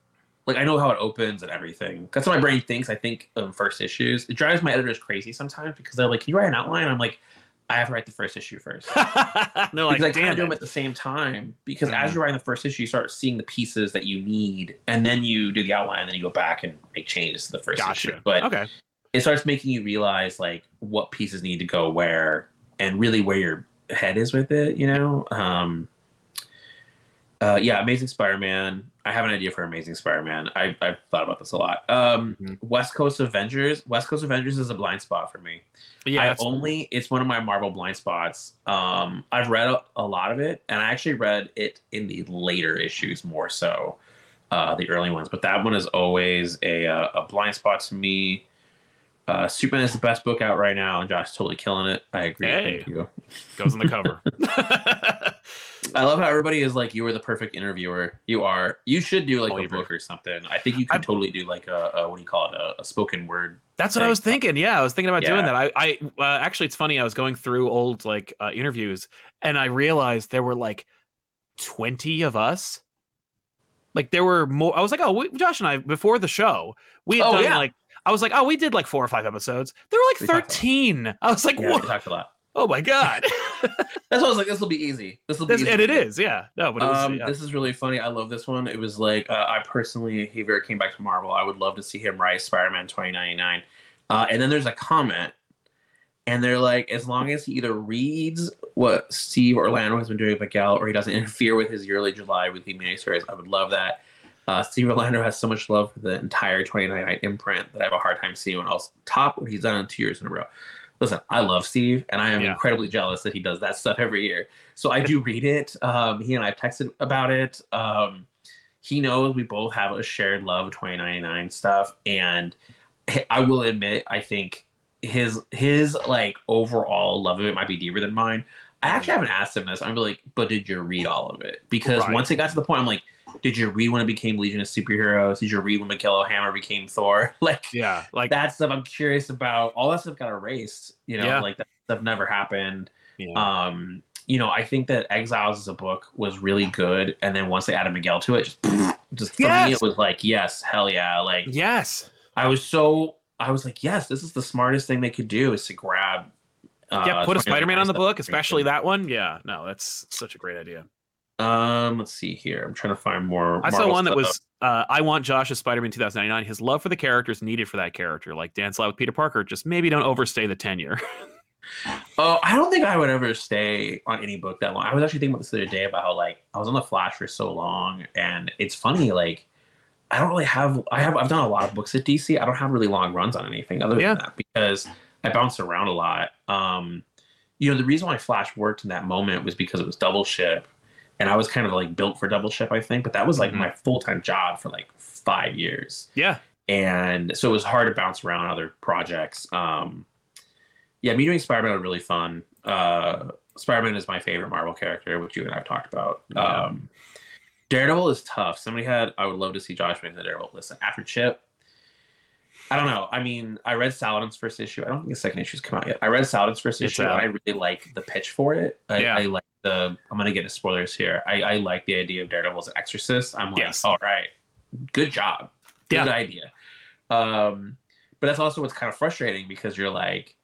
like I know how it opens and everything. That's what my brain thinks. I think of first issues. It drives my editors crazy sometimes because they're like, "Can you write an outline?" I'm like, "I have to write the first issue first. They're like, because I damn do them at the same time. Because as Mhm. you're writing the first issue, you start seeing the pieces that you need, and then you do the outline, and then you go back and make changes to the first issue. But okay. It starts making you realize like what pieces need to go where and really where your head is with it you know? Um uh yeah amazing spider-man. I have an idea for amazing spider-man. I, i've thought about this a lot. Um Mhm. west coast avengers. West coast avengers is a blind spot for me. Yeah. i only it's one of my marvel blind spots. Um i've read a, a lot of it and i actually read it in the later issues more so uh the early ones. But that one is always a uh, a blind spot to me uh, Superman is the best book out right now, and Josh's totally killing it. I agree. Hey. Thank you. goes on the cover. I love how everybody is like, you are the perfect interviewer. You are. You should do like Oh, a book or something. I think you could I'm- totally do like a, a what do you call it? A, a spoken word. That's what I was thinking. Yeah, I was thinking about doing that. I, I uh, actually, it's funny. I was going through old like uh, interviews, and I realized there were like twenty of us. Like there were more. I was like, oh, we, Josh and I before the show, we had Oh, done yeah. like. I was like, oh, we did like four or five episodes. There were like We talked a lot. thirteen. I was like, Yeah, what? talked a lot. Oh my god. That's why I was like, this will be easy. This will be This- easy. and it is, yeah. No, but it was, Um, yeah. This is really funny. I love this one. It was like uh, I personally, he very came back to Marvel. I would love to see him write Spider-Man 2099. Uh, and then there's a comment, and they're like, as long as he either reads what Steve Orlando has been doing with Miguel, or he doesn't interfere with his yearly July weekly miniseries, I would love that. Uh, Steve Orlando has so much love for the entire 2099 imprint that I have a hard time seeing what else top what he's done in two years in a row. Listen, I love Steve, and I am Yeah. incredibly jealous that he does that stuff every year. So I do read it. Um, he and I have texted about it. Um, he knows we both have a shared love of 2099 stuff, and I will admit, I think his his like overall love of it might be deeper than mine. I actually haven't asked him this. I'm like, but did you read all of it? Because Right. once it got to the point, I'm like, did you read when it became Legion of Superheroes? Did you read when Miguel Hammer became Thor? Like yeah, like that stuff I'm curious about. All that stuff got erased. You know, Yeah. like that stuff never happened. yeah. Um, you know, I think that Exiles as a book was really good, and then once they added Miguel to it, just just for me, it was like, yes, hell yeah! Like yes. I was so I was like, yes, this is the smartest thing they could do is to grab. Uh, yeah, put a Spider-Man on the book, especially that one. Yeah, no, that's such a great idea. Um, let's see here. I'm trying to find more. I saw Marvel one that stuff. was uh, I want Josh as Spider-Man 2099. His love for the character is needed for that character, like Dan Slott with Peter Parker. Just maybe don't overstay the tenure. Oh, I don't think I would ever stay on any book that long. I was actually thinking about this the other day about how like I was on the Flash for so long, and it's funny like I don't really have I have I've done a lot of books at DC. I don't have really long runs on anything other Yeah. than that because I bounce around a lot. Um, you know, the reason why Flash worked in that moment was because it was double ship, and I was kind of like built for double ship, I think. But that was like Mhm. my full time job for like five years yeah, and so it was hard to bounce around other projects. Um, yeah, me doing Spider-Man was really fun. Uh, Spider-Man is my favorite Marvel character, which you and I have talked about. Yeah. Um, Daredevil is tough. Somebody had, I would love to see Josh make the Daredevil. Listen, after Chip, I don't know. I mean, I read Saladin's first issue. I don't think the second issue's come out yet. I read Saladin's first It's issue, out. and I really like the pitch for it. I, Yeah. I like the. I'm gonna get into spoilers here. I, I like the idea of Daredevil as an exorcist. I'm like, Yes. all right, good job, good Yeah. idea. Um, but that's also what's kind of frustrating because you're like,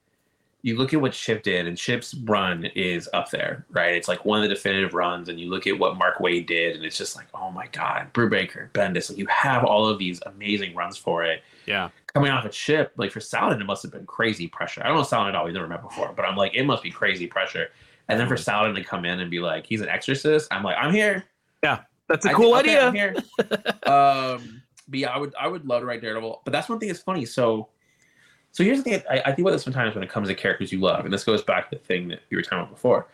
you look at what Chip did, and Chip's run is up there, right? It's like one of the definitive runs, and you look at what Mark Waid did, and it's just like, oh my god, Brubaker, Bendis, like you have all of these amazing runs for it. yeah, Coming off a Chip, like for Saladin, it must have been crazy pressure. I don't know Saladin at all; we've never met before, but I'm like, it must be crazy pressure. And then for Saladin to come in and be like, he's an exorcist, I'm like, I'm here. Yeah, that's a I cool think- okay, idea. I'm here. um, but yeah, I would I would love to write Daredevil. But that's one thing that's funny. So, so here's the thing. I, I think about this sometimes when it comes to characters you love, and this goes back to the thing that you were talking about before.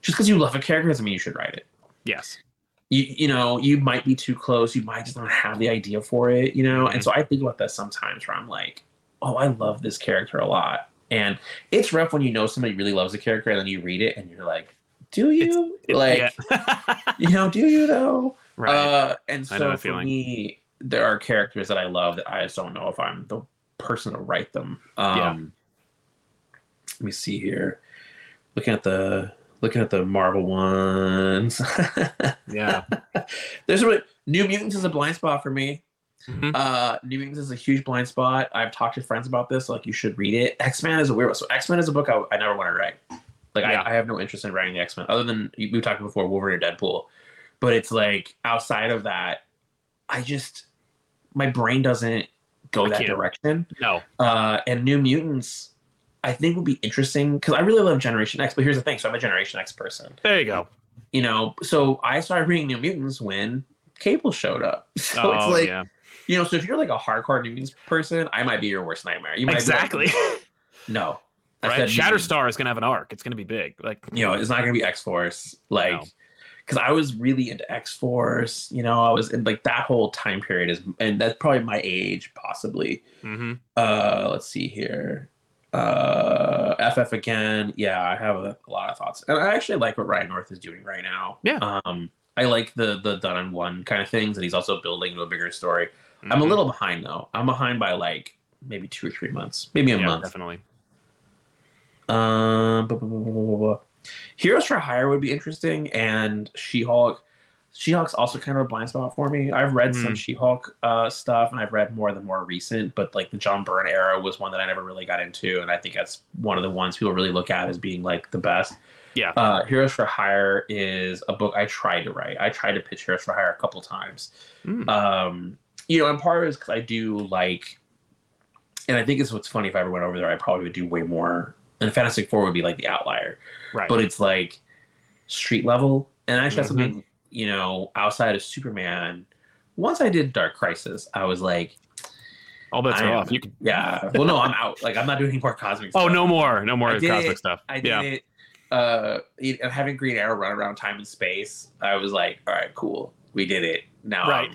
Just because you love a character doesn't mean you should write it. Yes, You you know you might be too close. You might just not have the idea for it. You know, and so I think about that sometimes where I'm like, oh, I love this character a lot, and it's rough when you know somebody really loves a character and then you read it and you're like, do you like yeah. you know do you though? right. Uh, and so for feeling. me, there are characters that I love that I just don't know if I'm the person to write them. Um, Yeah. Let me see here. Looking at the looking at the Marvel ones. yeah, There's a New Mutants is a blind spot for me. Mhm. Uh, New Mutants is a huge blind spot. I've talked to friends about this. Like, you should read it. X Men is a weird one. So, X Men is a book I, I never want to write. Like, Yeah. I, I have no interest in writing the X Men other than we talked before Wolverine or Deadpool. But it's like outside of that, I just my brain doesn't go I that can't. direction. no, Uh, and New Mutants, I think would be interesting because I really love Generation X. But here's the thing: so I'm a Generation X person there you go. you know, so I started reading New Mutants when Cable showed up. So oh it's like, yeah, you know, so if you're like a hardcore New person, I might be your worst nightmare. You might be like, exactly. no. I right. Shatterstar is gonna have an arc. It's gonna be big. Like You know, it's not gonna be X Force. Like No. because I was really into X Force, you know, I was in like that whole time period is and that's probably my age, possibly. hmm Uh let's see here. Uh FF again. Yeah, I have a, a lot of thoughts. And I actually like what Ryan North is doing right now. Yeah. Um I like the the done in one kind of things, and he's also building a bigger story. I'm a Mhm. little behind though. I'm behind by like maybe two or three months, maybe a yeah, month. definitely. Um. Heroes for Hire would be interesting, and She Hulk. She-Hulk's also kind of a blind spot for me. I've read some Mm. She-Hulk uh, stuff, and I've read more of the more recent, but like the John Byrne era was one that I never really got into, and I think that's one of the ones people really look at as being like the best. Yeah. Uh, Heroes for Hire is a book I tried to write. I tried to pitch Heroes for Hire a couple times. Mm. Um, you know, and part of it is because I do like, and I think it's what's funny if I ever went over there, I probably would do way more. And Fantastic Four would be like the outlier, right. but it's like street level. And I actually, Mhm. something you know outside of Superman. Once I did Dark Crisis, I was like, All bets are off. You can. yeah, well, no, I'm out. Like, I'm not doing any more cosmic. Oh, no more. No more cosmic it. stuff. I did yeah. it. Uh, having Green Arrow run around time and space, I was like, all right, cool, we did it. Now, Right.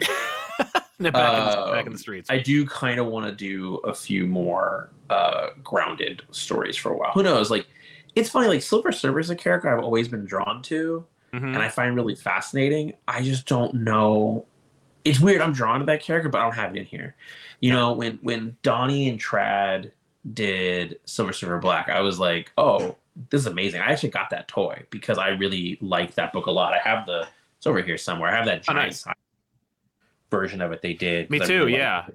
Back, in the, Um, back in the streets. I do kind of want to do a few more uh, grounded stories for a while. Who knows? Like, it's funny. Like Silver Surfer is a character I've always been drawn to, Mhm. and I find really fascinating. I just don't know. It's weird. I'm drawn to that character, but I don't have it in here. You know, when when Donny and Tradd did Silver Surfer Black, I was like, oh, this is amazing. I actually got that toy because I really liked that book a lot. I have the it's over here somewhere. I have that Oh, giant nice. Version of it they did. Me too. really Yeah.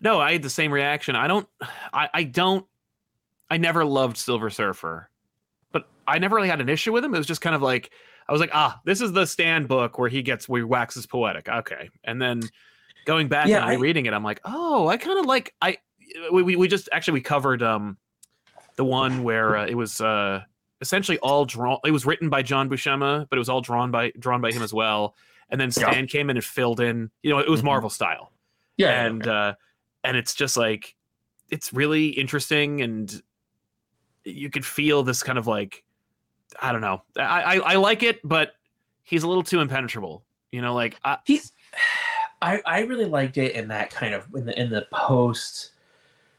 No, I had the same reaction. I don't. I, I don't. I never loved Silver Surfer, but I never really had an issue with him. It was just kind of like I was like, ah, this is the stand book where he gets where he waxes poetic. Okay, and then going back Yeah, and I- rereading it, I'm like, oh, I kind of like I. We, we we just actually we covered um the one where uh, it was uh essentially all drawn. It was written by John Buscema, but it was all drawn by drawn by him as well. And then Yeah. Stan came in and filled in. You know, it was Mhm. Marvel style Yeah, and uh and it's just like it's really interesting and you could feel this kind of like i don't know i i, I like it but he's a little too impenetrable you know like I, he's I I really liked it in that kind of in the in the post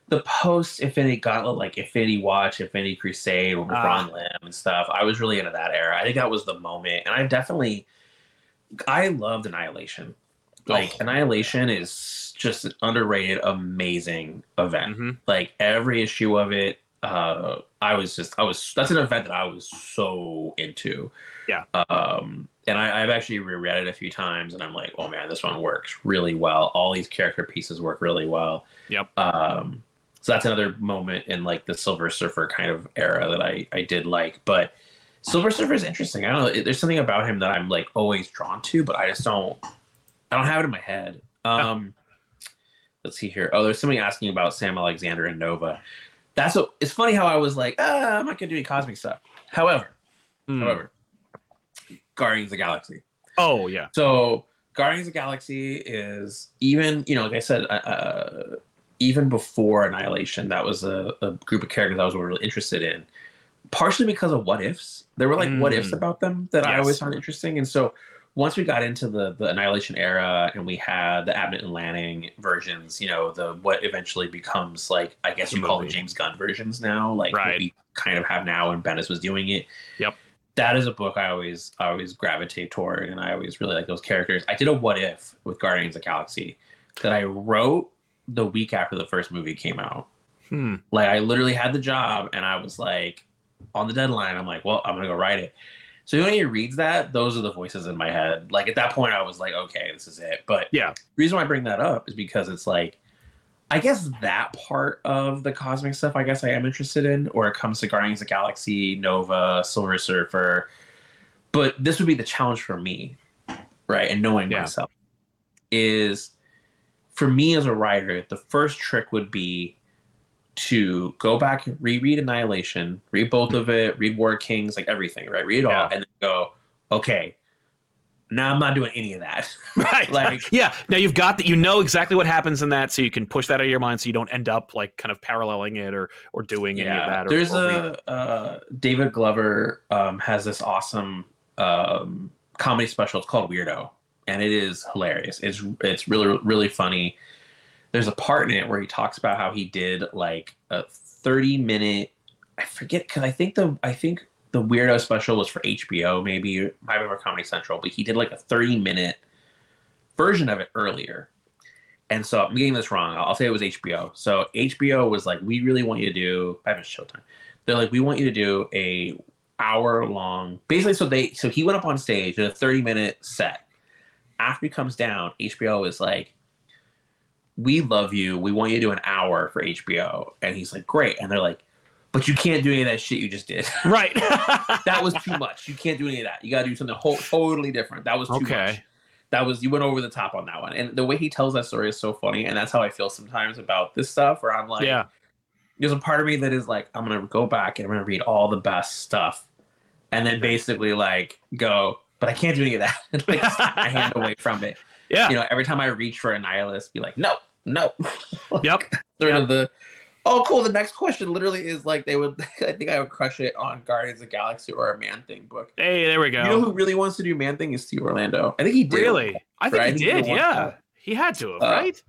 the post Infinity Gauntlet like Infinity Watch, Infinity Crusade with Ah. Ron Lim and stuff. I was really into that era. I think that was the moment, and I definitely I loved Annihilation. Like Oh. Annihilation is just an underrated, amazing event mhm. like every issue of it uh i was just i was that's an event that i was so into Yeah. um and I, i've actually reread it a few times and i'm like oh man this one works really well all these character pieces work really well Yep. um so that's another moment in like the silver surfer kind of era that i i did like but silver surfer is interesting i don't know there's something about him that i'm like always drawn to but i just don't i don't have it in my head um let's see here. Oh, there's somebody asking about Sam Alexander and Nova. That's what it's funny how I was like, ah, I'm not gonna do any cosmic stuff. However, Mm. however, Guardians of the Galaxy. oh yeah So Guardians of the Galaxy is even, you know, like I said, uh, uh, even before Annihilation, that was a, a group of characters I was really interested in. Partially because of what ifs. There were like what ifs Mm. about them that I always found interesting. And so once we got into the the Annihilation era and we had the Abnett and Lanning versions, you know, the what eventually becomes like I guess you call the. James Gunn versions now, like Right. we kind of have now and Bendis was doing it. Yep. That is a book I always I always gravitate toward and I always really like those characters. I did a what if with Guardians of the Galaxy that I wrote the week after the first movie came out. Hmm. Like I literally had the job and I was like on the deadline, I'm like, well, I'm gonna go write it. So when he reads that, those are the voices in my head. Like at that point, I was like, okay, this is it. But Yeah. the reason why I bring that up is because it's like, I guess that part of the cosmic stuff, I guess I am interested in, or it comes to Guardians of the Galaxy, Nova, Silver Surfer. But this would be the challenge for me, right? And knowing Yeah. myself is for me as a writer, the first trick would be to go back and reread Annihilation, read both of it, read War Kings, like everything, right? Read it Yeah. all, and then go, okay, now I'm not doing any of that. right Like- yeah now you've got that you know exactly what happens in that so you can push that out of your mind so you don't end up like kind of paralleling it or or doing any of that or, There's or a uh, David Glover um, has this awesome um, comedy special. It's called Weirdo, and it is hilarious. It's it's really really funny. There's a part in it where he talks about how he did like a 30 minute. I forget because I think the I think the Weirdo special was for HBO, maybe might be for Comedy Central, but he did like a 30 minute version of it earlier. And so I'm getting this wrong. I'll I'll say it was HBO. So HBO was like, we really want you to do. I have a Showtime. They're like, we want you to do a hour long. Basically, so they so he went up on stage in a 30 minute set, after he comes down, HBO is like, "We love you. We want you to do an hour for HBO." And he's like, "Great." And they're like, "But you can't do any of that shit you just did. right. that was too much. You can't do any of that. You got to do something whole, totally different. That was too Okay. much." That was you went over the top on that one, and the way he tells that story is so funny, and that's how I feel sometimes about this stuff. Where I'm like, yeah. there's a part of me that is like, I'm gonna go back and I'm gonna read all the best stuff, and then basically like go, but I can't do any of that. and, like my hand away from it. Yeah. You know, every time I reach for Annihilus, be like, no, no. Yep. Sort of the. Oh, cool. The next question literally is like they would. I think I would crush it on Guardians of the Galaxy or a Man Thing book. Hey, there we go. You know who really wants to do Man Thing is Steve Orlando. I think he did. really? I think he He did. did one. Yeah. He had to have, Uh, right?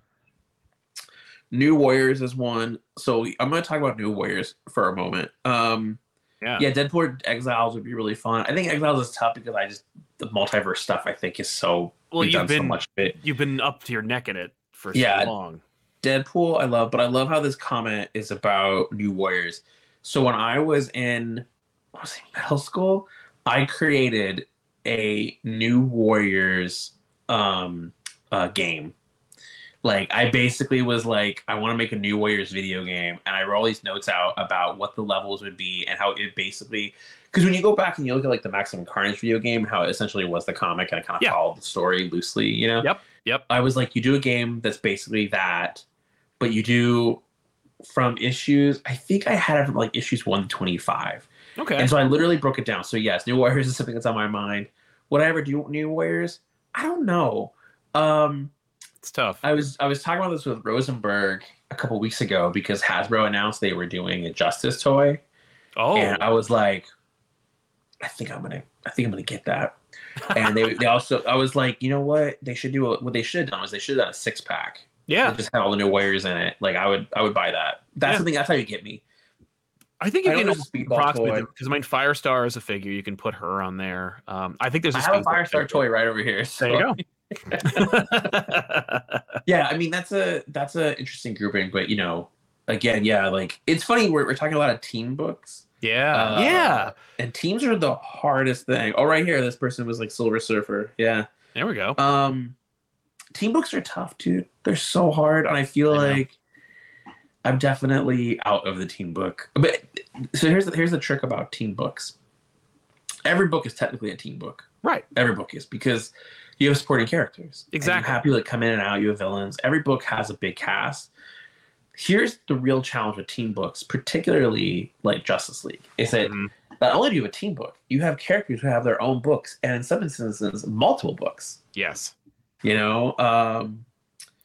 New Warriors is one. So I'm going to talk about New Warriors for a moment. Um, Yeah. yeah, Deadpool Exiles would be really fun. I think Exiles is tough because I just the multiverse stuff I think is so Well, you've done so been much of it. you've been up to your neck in it for Yeah. so long. Deadpool I love, but I love how this comment is about New Warriors. So when I was in what was it, middle school, I created a New Warriors um uh game. Like I basically was like, I want to make a New Warriors video game, and I wrote all these notes out about what the levels would be and how it basically because when you go back and you look at like the Maximum Carnage video game, how it essentially was the comic and it kind of Yeah. followed the story loosely, you know. Yep. Yep. I was like, you do a game that's basically that, but you do from issues. I think I had it from like issues one to twenty five, Okay. and so I literally broke it down. So yes, New Warriors is something that's on my mind. Would I ever do New Warriors? I don't know. Um, It's tough. I was I was talking about this with Rosenberg a couple weeks ago because Hasbro announced they were doing a Justice toy, oh. and I was like, I think I'm gonna I think I'm gonna get that. And they they also I was like, you know what they should do? A, what they should have done was they should have done a six pack yeah. just had all the new warriors in it. Like I would I would buy that. That's Yeah. something that's how you get me. I think you I can there's a Speedball approximate because I mean Firestar is a figure. You can put her on there. Um, I think there's a I have a Firestar figure. toy right over here. There you go. yeah i mean that's a that's a interesting grouping but you know again yeah like it's funny we're, we're talking a lot of team books yeah. Uh, yeah. and teams are the hardest thing oh right here this person was like silver surfer yeah There we go. um team books are tough dude they're so hard and i feel I like i'm definitely out of the team book but so here's the here's the trick about team books every book is technically a team book Right. every book is because you have supporting characters. And Exactly. You have people that come in and out. You have villains. Every book has a big cast. Here's the real challenge with team books, particularly like Justice League, is that Mhm. not only do you have a team book, you have characters who have their own books, and in some instances, multiple books. Yes. You know, um,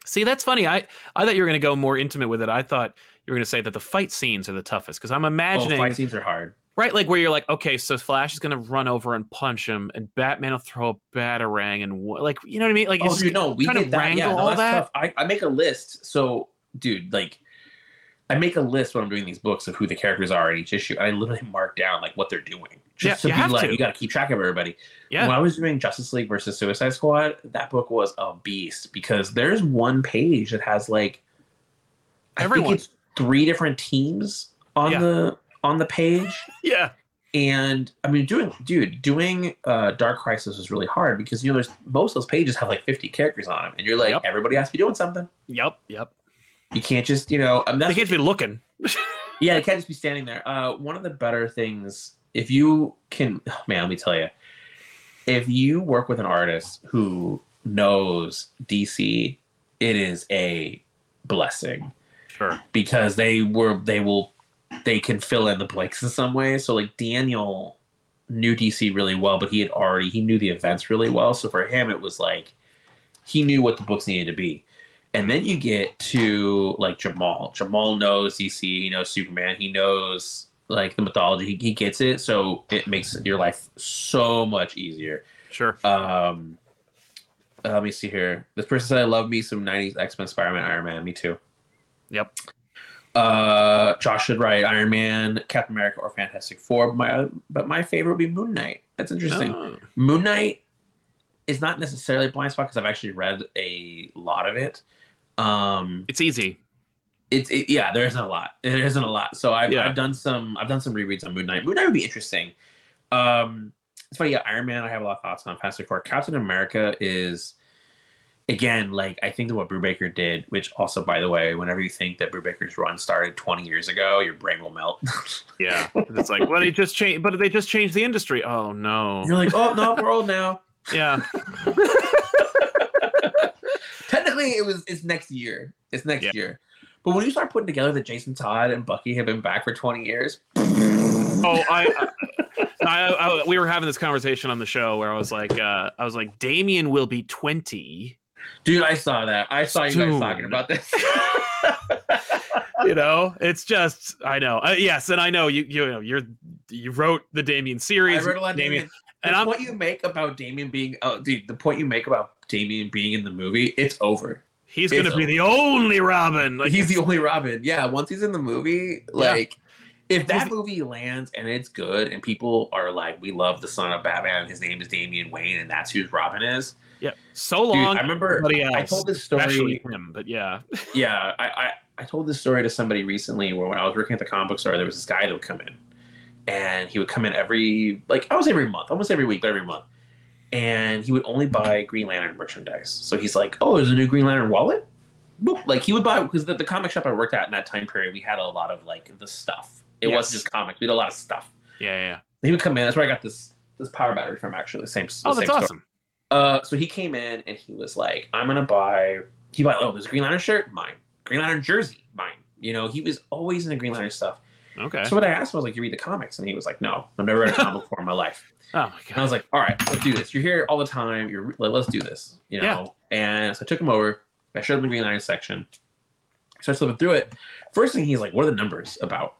See, that's funny. I I thought you were going to go more intimate with it. I thought you were going to say that the fight scenes are the toughest because I'm oh, imagining fight scenes are hard. right, like where you're like, okay, so Flash is going to run over and punch him, and Batman will throw a batarang, and wha- like, you know what I mean? Like, Oh, it's dude, no, we trying to did that. Yeah, no, all that's that? tough. I, I make a list. So, dude, like, I make a list when I'm doing these books of who the characters are in each issue. And I literally mark down like what they're doing, just Yeah, to you be like, to. you got to keep track of everybody. yeah, When I was doing Justice League versus Suicide Squad, that book was a beast because there's one page that has like, I think it's three different teams on Yeah. the on the page. yeah, And I mean, doing dude, doing uh, Dark Crisis was really hard because you know, there's most of those pages have like 50 characters on them, and you're like, Yep. everybody has to be doing something. yep, yep. You can't just, you know, mean, They can't be looking. yeah, they can't just be standing there. Uh, one of the better things, if you can, man, let me tell you, if you work with an artist who knows DC, it is a blessing Sure. because they were they will they can fill in the blanks in some way. So like Daniel knew DC really well, but he had already he knew the events really well. So for him, it was like he knew what the books needed to be. And then you get to like Jamal. Jamal knows DC. He knows Superman. He knows like the mythology. He, he gets it. So it makes your life so much easier. Sure. Um, uh, let me see here. This person said, "I love me some '90s X-Men, Spider-Man, Iron Man." Me too. Yep. Uh, Josh should write Iron Man, Captain America, or Fantastic Four. But my but my favorite would be Moon Knight. That's interesting. Oh, Moon Knight is not necessarily a blind spot because I've actually read a lot of it. Um, it's easy. it's it, yeah, there isn't a lot. There isn't a lot. So I've, Yeah. I've done some I've done some rereads on Moon Knight. Moon Knight would be interesting. Um, it's funny. Yeah, Iron Man. I have a lot of thoughts on. Fantastic Four. Captain America is again, like I think that what Brubaker did, which also, by the way, whenever you think that Brubaker's run started 20 years ago, your brain will melt. Yeah, it's like, well, they just changed, but they just changed the industry. Oh no. You're like, oh no, we're old now. Yeah, It was it's next year. It's next Yeah. year. But when you start putting together that Jason Todd and Bucky have been back for 20 years, Oh, I, I, I, we were having this conversation on the show where I was like, uh, I was like, Damian will be twenty. dude, I saw that. I saw you guys Soon. talking about this. You know, it's just, I know. Uh, yes, and I know you, you know, you're, you wrote the Damian I series, read a lot of Damian, Damian. and the I'm, point you make about Damian being, oh, dude, the point you make about Damian being in the movie, it's over. he's gonna be the only Robin. Like he's the only Robin. Yeah, once he's in the movie, Yeah. like if that movie lands and it's good and people are like, we love the son of Batman, his name is Damian Wayne, and that's who Robin is. yeah, so Dude, long. I remember everybody I told this story. him, but yeah, Yeah, I, I I told this story to somebody recently where when I was working at the comic book store, there was this guy that would come in, and he would come in every like I was every month, almost every week, but every month, and he would only buy Green Lantern merchandise. So he's like, "Oh, there's a new Green Lantern wallet." Boop. Like he would buy because the, the comic shop I worked at in that time period, we had a lot of like the stuff. It Yes. wasn't just comics; we had a lot of stuff. yeah, yeah. He would come in. That's where I got this this power battery from. Actually, the same. the Oh, same that's store. awesome. Uh, so he came in and he was like, "I'm gonna buy." He bought oh, there's a Green Lantern shirt, mine. Green Lantern jersey, mine. You know, he was always into Green Lantern stuff. Okay. So what I asked him was like, "You read the comics?" And he was like, "No, I've never read a comic before in my life." Oh my And I was like, "All right, let's do this. You're here all the time. You're like, let's do this." You know. Yeah. And so I took him over. I showed him the Green Lantern section. Starts flipping through it. First thing he's like, "What are the numbers about?"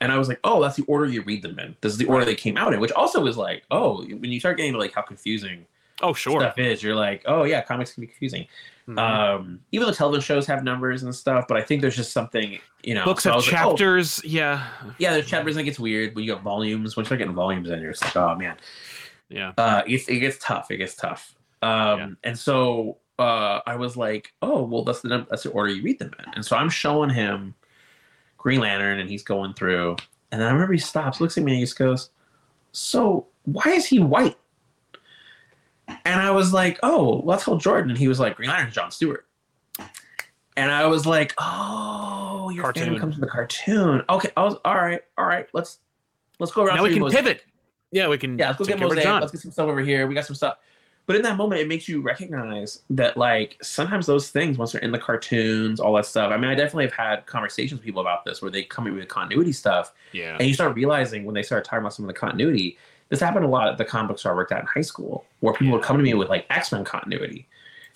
And I was like, "Oh, that's the order you read them in. This is the order they came out in." Which also was like, "Oh, when you start getting to like how confusing." Oh sure. stuff is, you're like, oh yeah, comics can be confusing. Mhm. Um, even though television shows have numbers and stuff, but I think there's just something, you know. Books so have was like, oh, chapters. yeah. yeah, there's chapters and it gets weird when you got volumes. Once you start getting volumes in, you're just like, oh man, Yeah. uh, it, it gets tough. It gets tough. Um, Yeah. and so uh, I was like, oh well, that's the num- that's the order you read them in. And so I'm showing him Green Lantern, and he's going through, and then I remember he stops, looks at me, and he just goes, "So why is he white?" And I was like, "Oh, let's tell Jordan." And he was like, "Green Lantern's John Stewart." And I was like, "Oh, your Cartoon. fan comes from the cartoon." Okay, I was all right. All right, let's let's go around. Now we can Mosaic. pivot. Yeah, we can. Yeah, let's go get mosaic. Let's get some stuff over here. We got some stuff. But in that moment, it makes you recognize that, like, sometimes those things, once they're in the cartoons, all that stuff. I mean, I definitely have had conversations with people about this where they come in with continuity stuff, Yeah. and you start realizing when they start talking about some of the continuity. This happened a lot at the comic book store I worked at in high school, where people would come to me with like X Men continuity.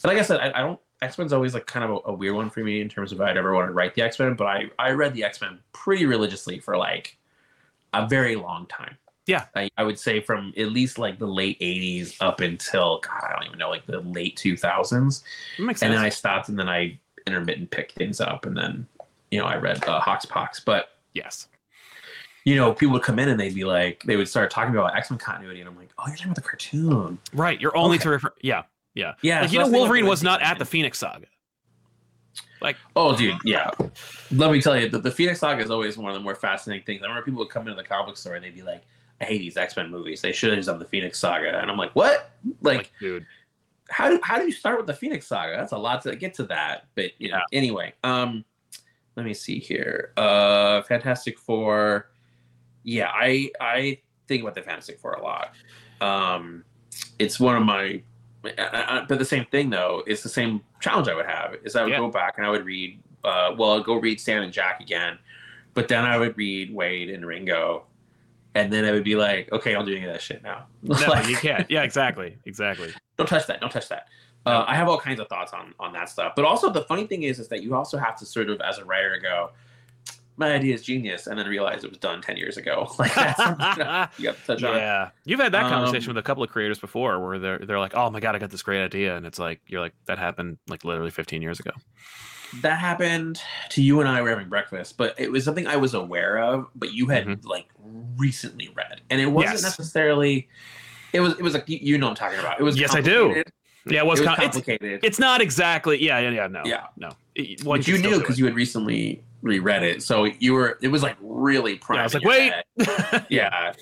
And like I said, I, I don't. X Men's always like kind of a, a weird one for me in terms of if I'd ever want to write the X Men, but I I read the X Men pretty religiously for like a very long time. Yeah. I, I would say from at least like the late 80s up until God, I don't even know, like the late 2000s. That makes And then I stopped and then I intermittent picked things up and then, you know, I read uh, HoX/PoX. But, yes. You know, people would come in and they'd be like, they would start talking about X Men continuity. And I'm like, oh, you're talking about the cartoon. Right. You're only Okay. to refer. Yeah. Yeah. Yeah. Like, so you know, that's the thing Wolverine was not at the Phoenix Saga. Like, oh, dude, yeah. Let me tell you, the, the Phoenix Saga is always one of the more fascinating things. I remember people would come into the comic book store and they'd be like, I hate these X Men movies. They should have just done the Phoenix Saga. And I'm like, what? Like, Like, dude. how do how do you start with the Phoenix Saga? That's a lot to get to that. But you know, anyway, um, let me see here. Uh, Fantastic Four. Yeah, I I think about the Fantastic Four a lot. Um, it's one of my. But the same thing though, it's the same challenge I would have is I would Yeah. go back and I would read. Uh, well, I'd go read Stan and Jack again, but then I would read Waid and Ringo, and then I would be like, okay, I'll do any of that shit now. No, Like- you can't. Yeah, exactly. Exactly. don't touch that don't touch that uh, i have all kinds of thoughts on on that stuff but also the funny thing is is that you also have to sort of as a writer go my idea is genius and then realize it was done 10 years ago like that's you have to touch on yeah. You've had that conversation Um, with a couple of creators before where they're they're like, "Oh my god, I got this great idea." And it's like you're like that happened like literally 15 years ago. that happened to you and i were having breakfast but it was something i was aware of but you had Mhm. like recently read and it wasn't Yes. necessarily it was it was like you, know what i'm talking about it was Yes, I do. Yeah, it was, it was com- complicated it's not exactly yeah, yeah, yeah, no. Yeah. No. It- But you knew because you had recently reread it so you were it was like really prime I was like, "Wait." yeah.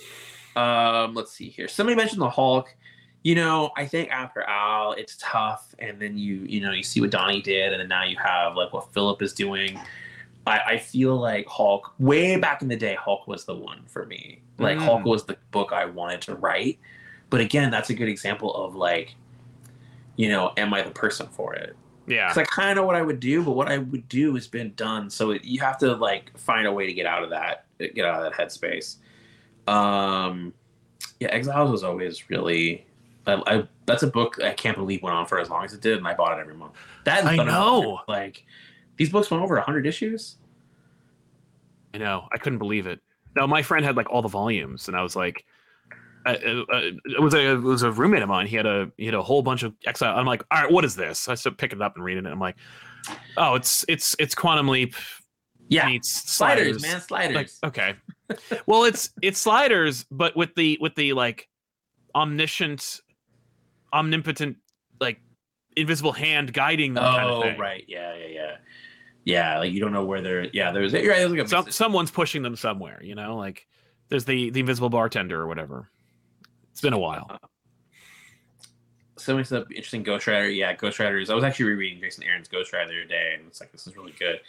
Um, let's see here. Somebody mentioned the Hulk. You know, I think after Al, it's tough, and then you you know you see what Donny did, and then now you have like what Phillip is doing. I, I feel like Hulk way back in the day, Hulk was the one for me. Like Mm. Hulk was the book I wanted to write. But again, that's a good example of like, you know, am I the person for it? Yeah. Because I kind of know what I would do, but what I would do has been done. So it, you have to like find a way to get out of that, get out of that headspace. Um, yeah, Exiles was always really. I, I that's a book I can't believe went on for as long as it did, and I bought it every month. That I know. Like these books went over hundred issues. I know. I couldn't believe it. No, my friend had like all the volumes, and I was like, it was a it was a roommate of mine. He had a he had a whole bunch of exile. I'm like, all right, what is this? I started picking it up and reading it. I'm like, oh, it's it's it's Quantum Leap Yeah, meets sliders, sliders, man, sliders. Like, okay, well, it's it's sliders, but with the with the like omniscient, omnipotent, like invisible hand guiding them. kind of oh thing. right, yeah, yeah, yeah, yeah. Like you don't know where they're. Yeah, there's. Right. There's like Some, someone's pushing them somewhere. You know, like there's the the invisible bartender or whatever. It's been a while. somebody said interesting Ghost Rider. Yeah, Ghost Riders. I was actually rereading Jason Aaron's Ghost Rider the other day, and it's like this is really good.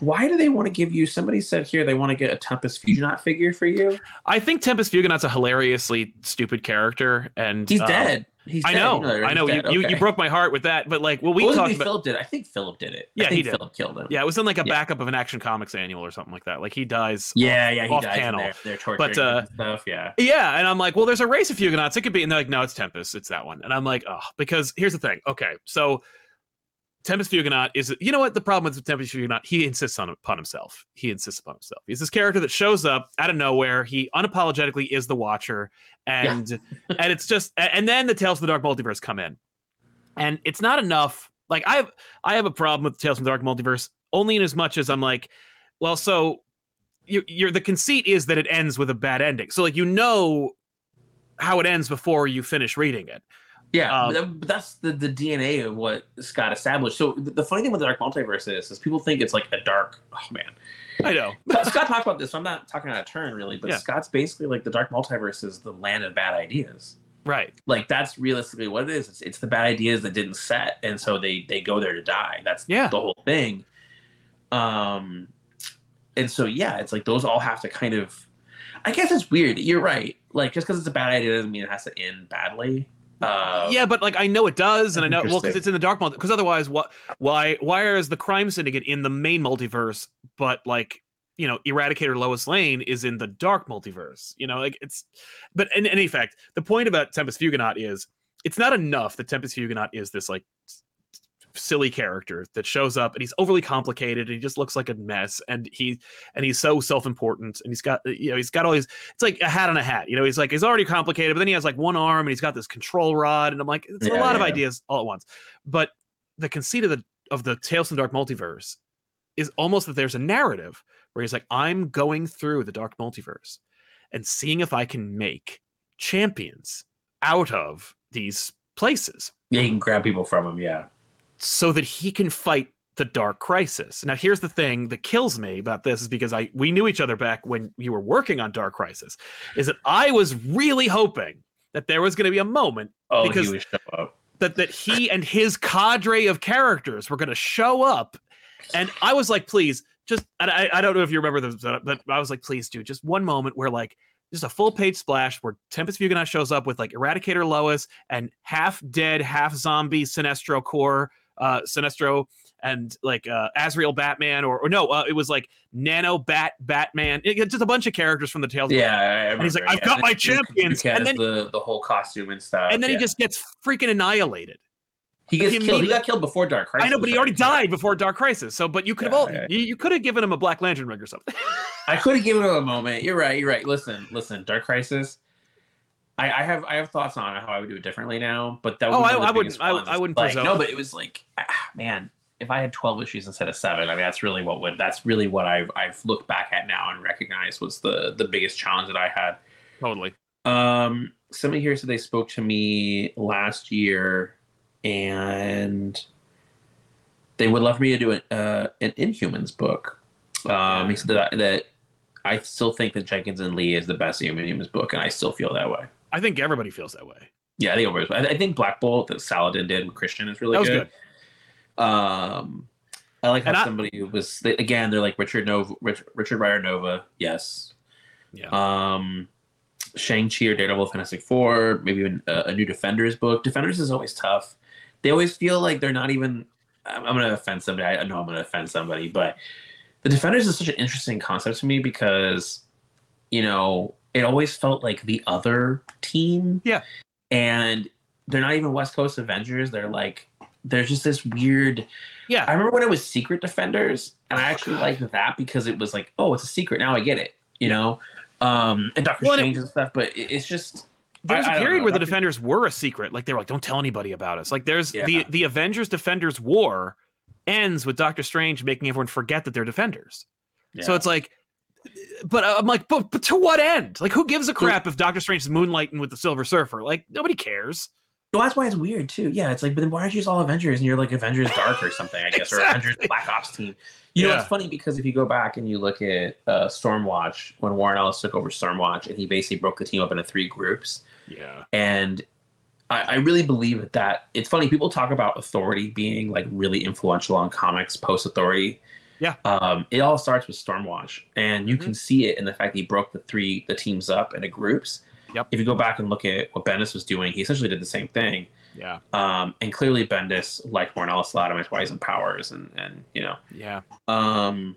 Why do they want to give you? Somebody said here they want to get a Tempus Fuginaut figure for you. I think Tempus Fuginaut's a hilariously stupid character, and He's um, dead. He's I know, that, I know. You, dead. you, you broke my heart with that, but like, well, we talked about. Phillip did. it. I think Phillip did it. Yeah, I he did. Phillip killed him. Yeah, it was in like a Yeah. backup of an Action Comics annual or something like that. Like he dies. yeah, yeah. He off dies in panel. there. They're torturing But, uh, stuff. Yeah. Yeah, and I'm like, well, there's a race of Fuginauts. It could be, and they're like, no, it's Tempus. It's that one. And I'm like, oh, because here's the thing. Okay, so Tempus Fuginaut is, you know what the problem with Tempus Fuginaut? He insists on upon himself. He insists upon himself. He's this character that shows up out of nowhere. He unapologetically is the Watcher, and and it's just, and then the Tales of the Dark Multiverse come in, and it's not enough. Like I have, I have a problem with Tales from the Dark Multiverse only in as much as I'm like, well, so you, you're the conceit is that it ends with a bad ending. So like you know how it ends before you finish reading it. Yeah, Um, that- that's the, the DNA of what Scott established. So the, the funny thing with the Dark Multiverse is, is people think it's like a dark. Oh man, I know. Scott talked about this. So I'm not talking out of turn really, but Yeah. Scott's basically like the Dark Multiverse is the land of bad ideas. Right. Like that's realistically what it is. It's, it's the bad ideas that didn't set, and so they they go there to die. That's Yeah. the whole thing. Um, and so yeah, it's like those all have to kind of. I guess it's weird. You're right. Like just because it's a bad idea doesn't mean it has to end badly. Uh, yeah, but like I know it does, and I know well because it's in the dark multi. Because otherwise, what? Why? Why is the crime syndicate in the main multiverse, but like you know, Eradicator Lois Lane is in the dark multiverse? You know, like it's. But in any fact, the point about Tempus Fuginaut is it's not enough that Tempus Fuginaut is this like silly character that shows up and he's overly complicated and he just looks like a mess and he and he's so self-important and he's got you know he's got all these it's like a hat on a hat you know he's like he's already complicated but then he has like one arm and he's got this control rod and i'm like it's a Yeah, lot of ideas all at once but the conceit of the of the tales from the dark multiverse is almost that there's a narrative where he's like i'm going through the dark multiverse and seeing if i can make champions out of these places yeah, you can grab people from them. Yeah. So that he can fight the dark crisis. Now here's the thing that kills me about this is because I we knew each other back when you were working on Dark Crisis is that I was really hoping that there was going to be a moment Oh, Because- he would show up. that that he and his cadre of characters were going to show up and I was like please just and I I don't know if you remember this but uh, I was like please dude just one moment where like just a full page splash where Tempus Fuginaut shows up with like Eradicator Lois and half dead, half zombie Sinestro Corps, uh, Sinestro and like uh, Azrael Batman, or, or no, uh, it was like Nano Bat Batman, It- it's just a bunch of characters from the Tales. Yeah, I And he's like, remember, "I've yeah. got my champions," and then- the the whole costume and stuff. and then yeah. he just gets freaking annihilated. he gets he killed. He got killed before Dark Crisis. I know, but he already died before Dark Crisis. So, but you could have Yeah, all yeah. you, you could have given him a Black Lantern ring or something. I could have given him a moment. You're right. You're right. Listen, listen. Dark Crisis. I, I have I have thoughts on how I would do it differently now, but that Oh, I- I wouldn't- I- I wouldn't like, presume. No, but it was like, ah, man, if I had 12 issues instead of seven, I mean, that's really what would that's really what I've I've looked back at now and recognized was the the biggest challenge that I had. totally. Um, somebody here said they spoke to me last year, and they would love for me to do an uh, an Inhumans book. Um, he said that that I still think that Jenkins and Lee is the best Inhumans book, and I still feel that way. I think everybody feels that way. Yeah, I think was. I, I think Black Bolt that Saladin did with Christian is really That was good. Um, I like how I- somebody was they, again. They're like Richard Nova, Rich, Richard Rider Nova. Yes. Yeah. Um, Shang Chi or Daredevil, Fantastic Four, maybe even a, a new Defenders book. Defenders is always tough. They always feel like they're not even. I'm, I'm going to offend somebody. I know I'm going to offend somebody, but the Defenders is such an interesting concept to me because, you know, it always felt like the other team. Yeah. And they're not even West Coast Avengers. They're like, there's just this weird. Yeah. I remember when it was Secret Defenders, and I actually liked that because it was like, oh, it's a secret. Now I get it. You know, um, and Doctor Well, and it- Strange and stuff. But it, it's just There was I- a period where the defenders were a secret. Like they were like, don't tell anybody about us. Like there's the Yeah. the Avengers Defenders War ends with Doctor Strange making everyone forget that they're defenders. So it's like, but I'm like, but, but to what end? Like, who gives a crap if Doctor Strange is moonlighting with the Silver Surfer? Like, nobody cares. Well, that's why it's weird too. Yeah, it's like, but then why aren't you just all Avengers and you're like Avengers Dark or something? I guess or Avengers Black Ops team. You know, it's funny because if you go back and you look at uh, Stormwatch when Warren Ellis took over Stormwatch and he basically broke the team up into three groups, Yeah. and I, I really believe that that it's funny. People talk about Authority being like really influential on comics post Authority. Yeah. Um, it all starts with Stormwatch, and you Mhm. can see it in the fact that he broke the three the teams up into groups. Yep. If you go back and look at what Bendis was doing, he essentially did the same thing. Yeah. Um, and clearly Bendis liked Warren Ellis a lot, and that's why he's in Powers, and and you know, Yeah. um,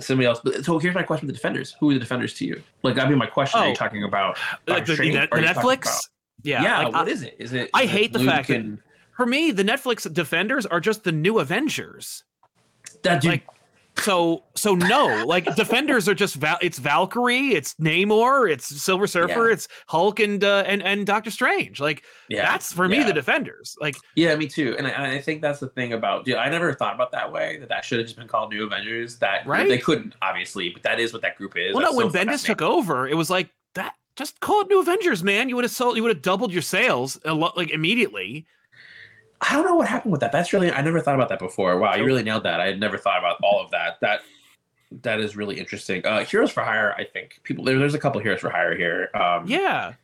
somebody else. But so here's my question: with the Defenders, who are the Defenders to you? Like that'd be my question. Are Oh. you talking about? Like the, the, the or are you talking Netflix. about- Yeah. Yeah, like, what I- is it? Is it? I is it hate the Luke fact that- for me, the Netflix Defenders are just the new Avengers. that dude. like, So so no, like Defenders are just Val- it's Valkyrie, it's Namor, it's Silver Surfer, Yeah. it's Hulk and uh, and and Doctor Strange. Like yeah, that's for me yeah. the Defenders. Like Yeah, me too. And I, and I think that's the thing about. Dude, I never thought about that way. That that should have just been called New Avengers. That Right? they couldn't obviously, but that is what that group is. well, no, That's when so Bendis took over, it was like that. Just call it New Avengers, man. You would have sold, you would have doubled your sales a lot, like immediately. I don't know what happened with that. That's really I never thought about that before. Wow, you really nailed that. I had never thought about all of that. That that is really interesting. Uh Heroes for Hire, I think people there, there's a couple Heroes for Hire here. Um Yeah,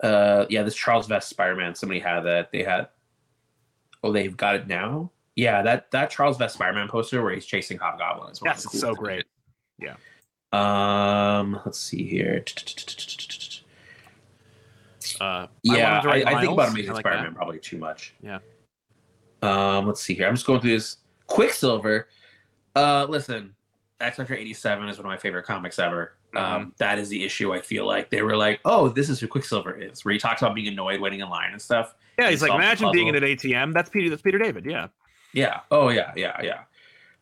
uh yeah, this Charles Vess Spider-Man, somebody had that. They had Oh, they've got it now? Yeah, that that Charles Vess Spider-Man poster where he's chasing Hobgoblin is one of Yes, the it's so great. Yeah. Um, let's see here. Uh, Yeah, write I, I think about. Amazing I like Spider-Man that. probably too much. Yeah. Um, let's see here. I'm just going through this. Quicksilver. Uh, listen, X Factor 87 is one of my favorite comics ever. Mm-hmm. Um, that is the issue. I feel like they were like, "Oh, this is who Quicksilver is," where he talks about being annoyed waiting in line and stuff. Yeah, he's like, imagine being in an ATM. That's Peter. That's Peter David. Yeah. Yeah. Oh, yeah, yeah, yeah.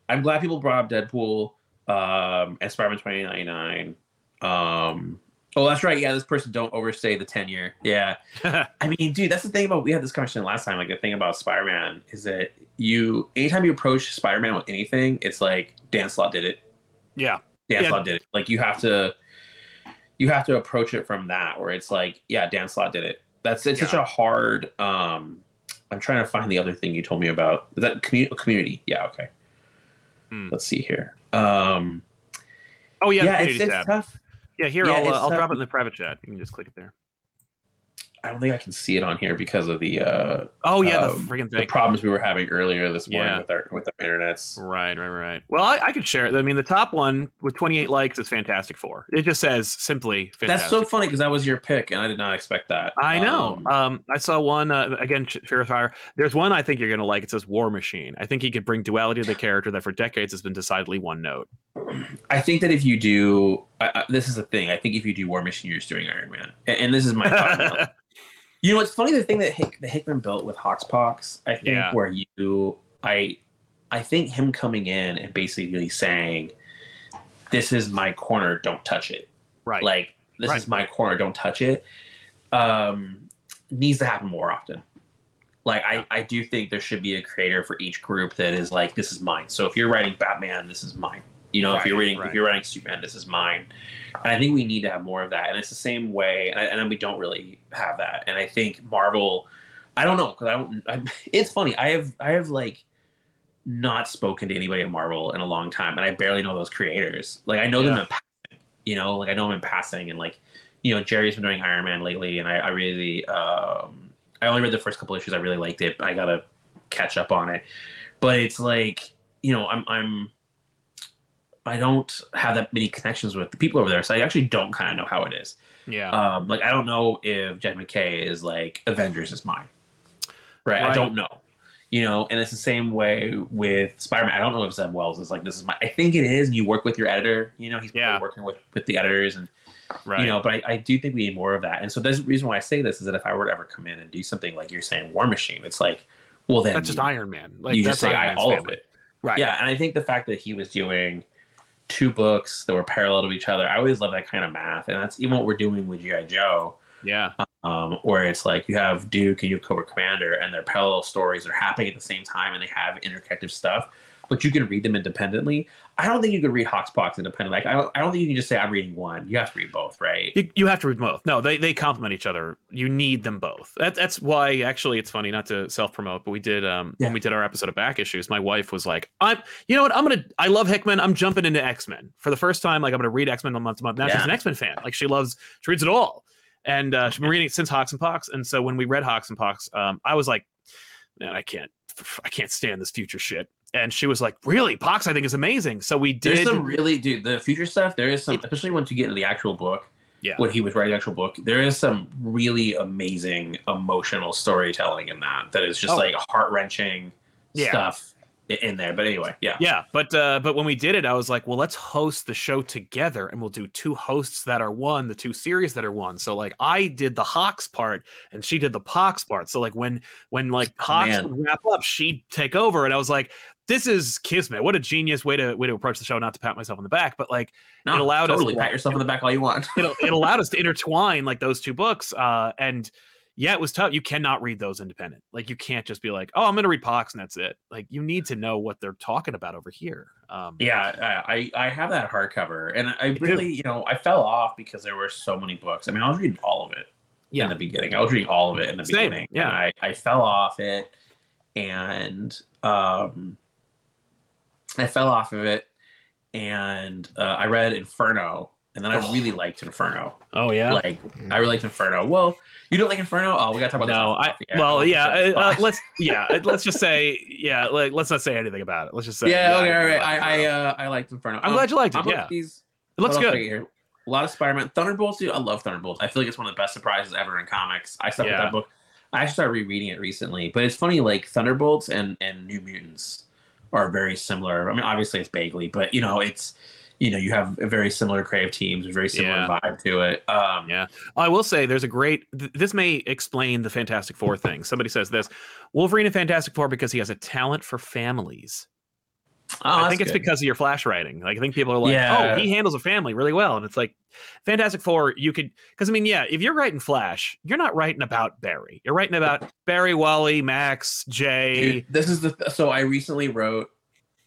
I'm glad people brought up Deadpool um, and Spider-Man 2099. Um, oh, that's right. Yeah, this person don't overstay the tenure. Yeah. I mean, dude, that's the thing about we had this conversation last time. Like the thing about Spider-Man is that you anytime you approach Spider-Man with anything, it's like Dan Slott did it. yeah. Dan Yeah. Slott did it. Like you have to you have to approach it from that where it's like, yeah, Dan Slott did it. That's it's such a hard um I'm trying to find the other thing you told me about. Is that commu- community? Yeah, okay. Hmm. Let's see here. Um Oh yeah. yeah, it's, it's tough. Yeah, here yeah, I'll uh, I'll tough. drop it in the private chat. You can just click it there. I don't think I can see it on here because of the uh Oh yeah, Um, the freaking the problems we were having earlier this morning Yeah. with our with our internets. Right, right, right. Well, I, I could share it. I mean, the top one with 28 likes is Fantastic Four. It just says simply Fantastic. That's so funny because that was your pick, and I did not expect that. I know. Um, Um, I saw one uh, again. Ch- Fear of Fire. There's one I think you're gonna like. It says War Machine. I think he could bring duality to the character that for decades has been decidedly one note. I think that if you do, this is the thing. I think if you do War Machine, you're just doing Iron Man, and, and this is my thought. you know, it's funny the thing that Hick, the Hickman built with HoX/PoX. I think Yeah. where you, I, I think him coming in and basically saying, "This is my corner. Don't touch it." right. Like this Right. is my corner. Don't touch it. Um, needs to happen more often. Like I, I do think there should be a creator for each group that is like, this is mine. So if you're writing Batman, this is mine. You know, if you're reading, right. if you're writing Superman, this is mine. And I think we need to have more of that. And it's the same way, and, I, and we don't really have that. And I think Marvel, I don't know, because I don't. I, it's funny. I have, I have like not spoken to anybody at Marvel in a long time, and I barely know those creators. Like I know them in passing, you know, like I know them in passing, and like you know, Gerry's been doing Iron Man lately, and I, I really, um, I only read the first couple issues. I really liked it. I gotta catch up on it, but it's like, you know, I'm, I'm, I don't have that many connections with the people over there, so I actually don't kind of know how it is. Yeah. Um, like I don't know if Jed MacKay is like Avengers is mine, right? Right. I don't know, you know. And it's the same way with Spider-Man. I don't know if Zeb Wells is like this is my. I think it is. And you work with your editor. You know, he's Yeah. working with with the editors and right. you know. But I, I do think we need more of that. And so that's the reason why I say this is that if I were to ever come in and do something like you're saying, War Machine, it's like, well then that's just Iron Man. Like you that's just say I, all of it. Right. Yeah, and I think the fact that he was doing two books that were parallel to each other, I always love that kind of math, and that's even what we're doing with GI Joe, Yeah. um, where it's like you have Duke and you have Cobra Commander, and their parallel stories are happening at the same time, and they have interconnected stuff, but you can read them independently. I don't think you could read HoX/PoX independently. Like I don't, I don't think you can just say I'm reading one. You have to read both, right? You, you have to read both. No, they, they complement each other. You need them both. That, that's why actually it's funny not to self promote, but we did um Yeah. when we did our episode of back issues. My wife was like, "I'm you know what? I'm gonna I love Hickman. I'm jumping into X Men for the first time. Like I'm gonna read X Men month to month. Now she's an X Men fan. Like she loves she reads it all, and uh, she's been reading it since HoX and Pox. And so when we read HoX and Pox, um, I was like, man, I can't I can't stand this future shit. And she was like, really, Pox I think is amazing. So we did. There's some really, dude, the future stuff. There is some, especially once you get into the actual book. Yeah. When he was writing the actual book, there is some really amazing emotional storytelling in that. That is just Oh. like heart wrenching Yeah. stuff in there. But anyway, yeah. Yeah, but uh, but when we did it, I was like, well, let's host the show together, and we'll do two hosts that are one, the two series that are one. So like, I did the HoX part, and she did the Pox part. So like, when when like HoX man. would wrap up, she'd take over, and I was like, this is kismet. What a genius way to way to approach the show. Not to pat myself on the back, but like, No, It allowed us to- pat yourself on the back all you want. it it allowed us to intertwine like those two books. Uh, and yeah, it was tough. You cannot read those independent. Like, you can't just be like, oh, I'm gonna read Pox and that's it. Like, you need to know what they're talking about over here. Um, Yeah, I I have that hardcover, and I really, you know, I fell off because there were so many books. I mean, I was reading all of it Yeah. in the beginning. I was reading all of it in the Same, beginning. yeah. I I fell off it, and um, I fell off of it, and uh, I read Inferno, and then I Oh. really liked Inferno. Oh yeah. Like I really liked Inferno. Well, you don't like Inferno? Oh, we gotta talk about No, this. I well, yeah. Uh, let's yeah, uh, let's just say yeah. Like, let's not say anything about it. Let's just say yeah, okay, all I right. I I uh, I liked Inferno. I'm glad you liked it. I'm Yeah, these it looks good. do I get here? A lot of Spider-Man. Thunderbolts, dude. I love Thunderbolts. I feel like it's one of the best surprises ever in comics. I stuck Yeah. with that book. I actually started rereading it recently, but it's funny. Like Thunderbolts and and New Mutants are very similar. I mean, obviously it's Bagley, but you know, it's you know, you have a very similar creative teams, a very similar Yeah. vibe to it. Um, Yeah. I will say there's a great. Th- this may explain the Fantastic Four thing. Somebody says this: Wolverine and Fantastic Four because he has a talent for families. Oh, I think it's good. because of your flash writing. Like I think people are like, Yeah. "Oh, he handles a family really well," and it's like Fantastic Four. You could because I mean, yeah, if you're writing Flash, you're not writing about Barry. You're writing about Barry, Wally, Max, Jay. Dude, this is the so I recently wrote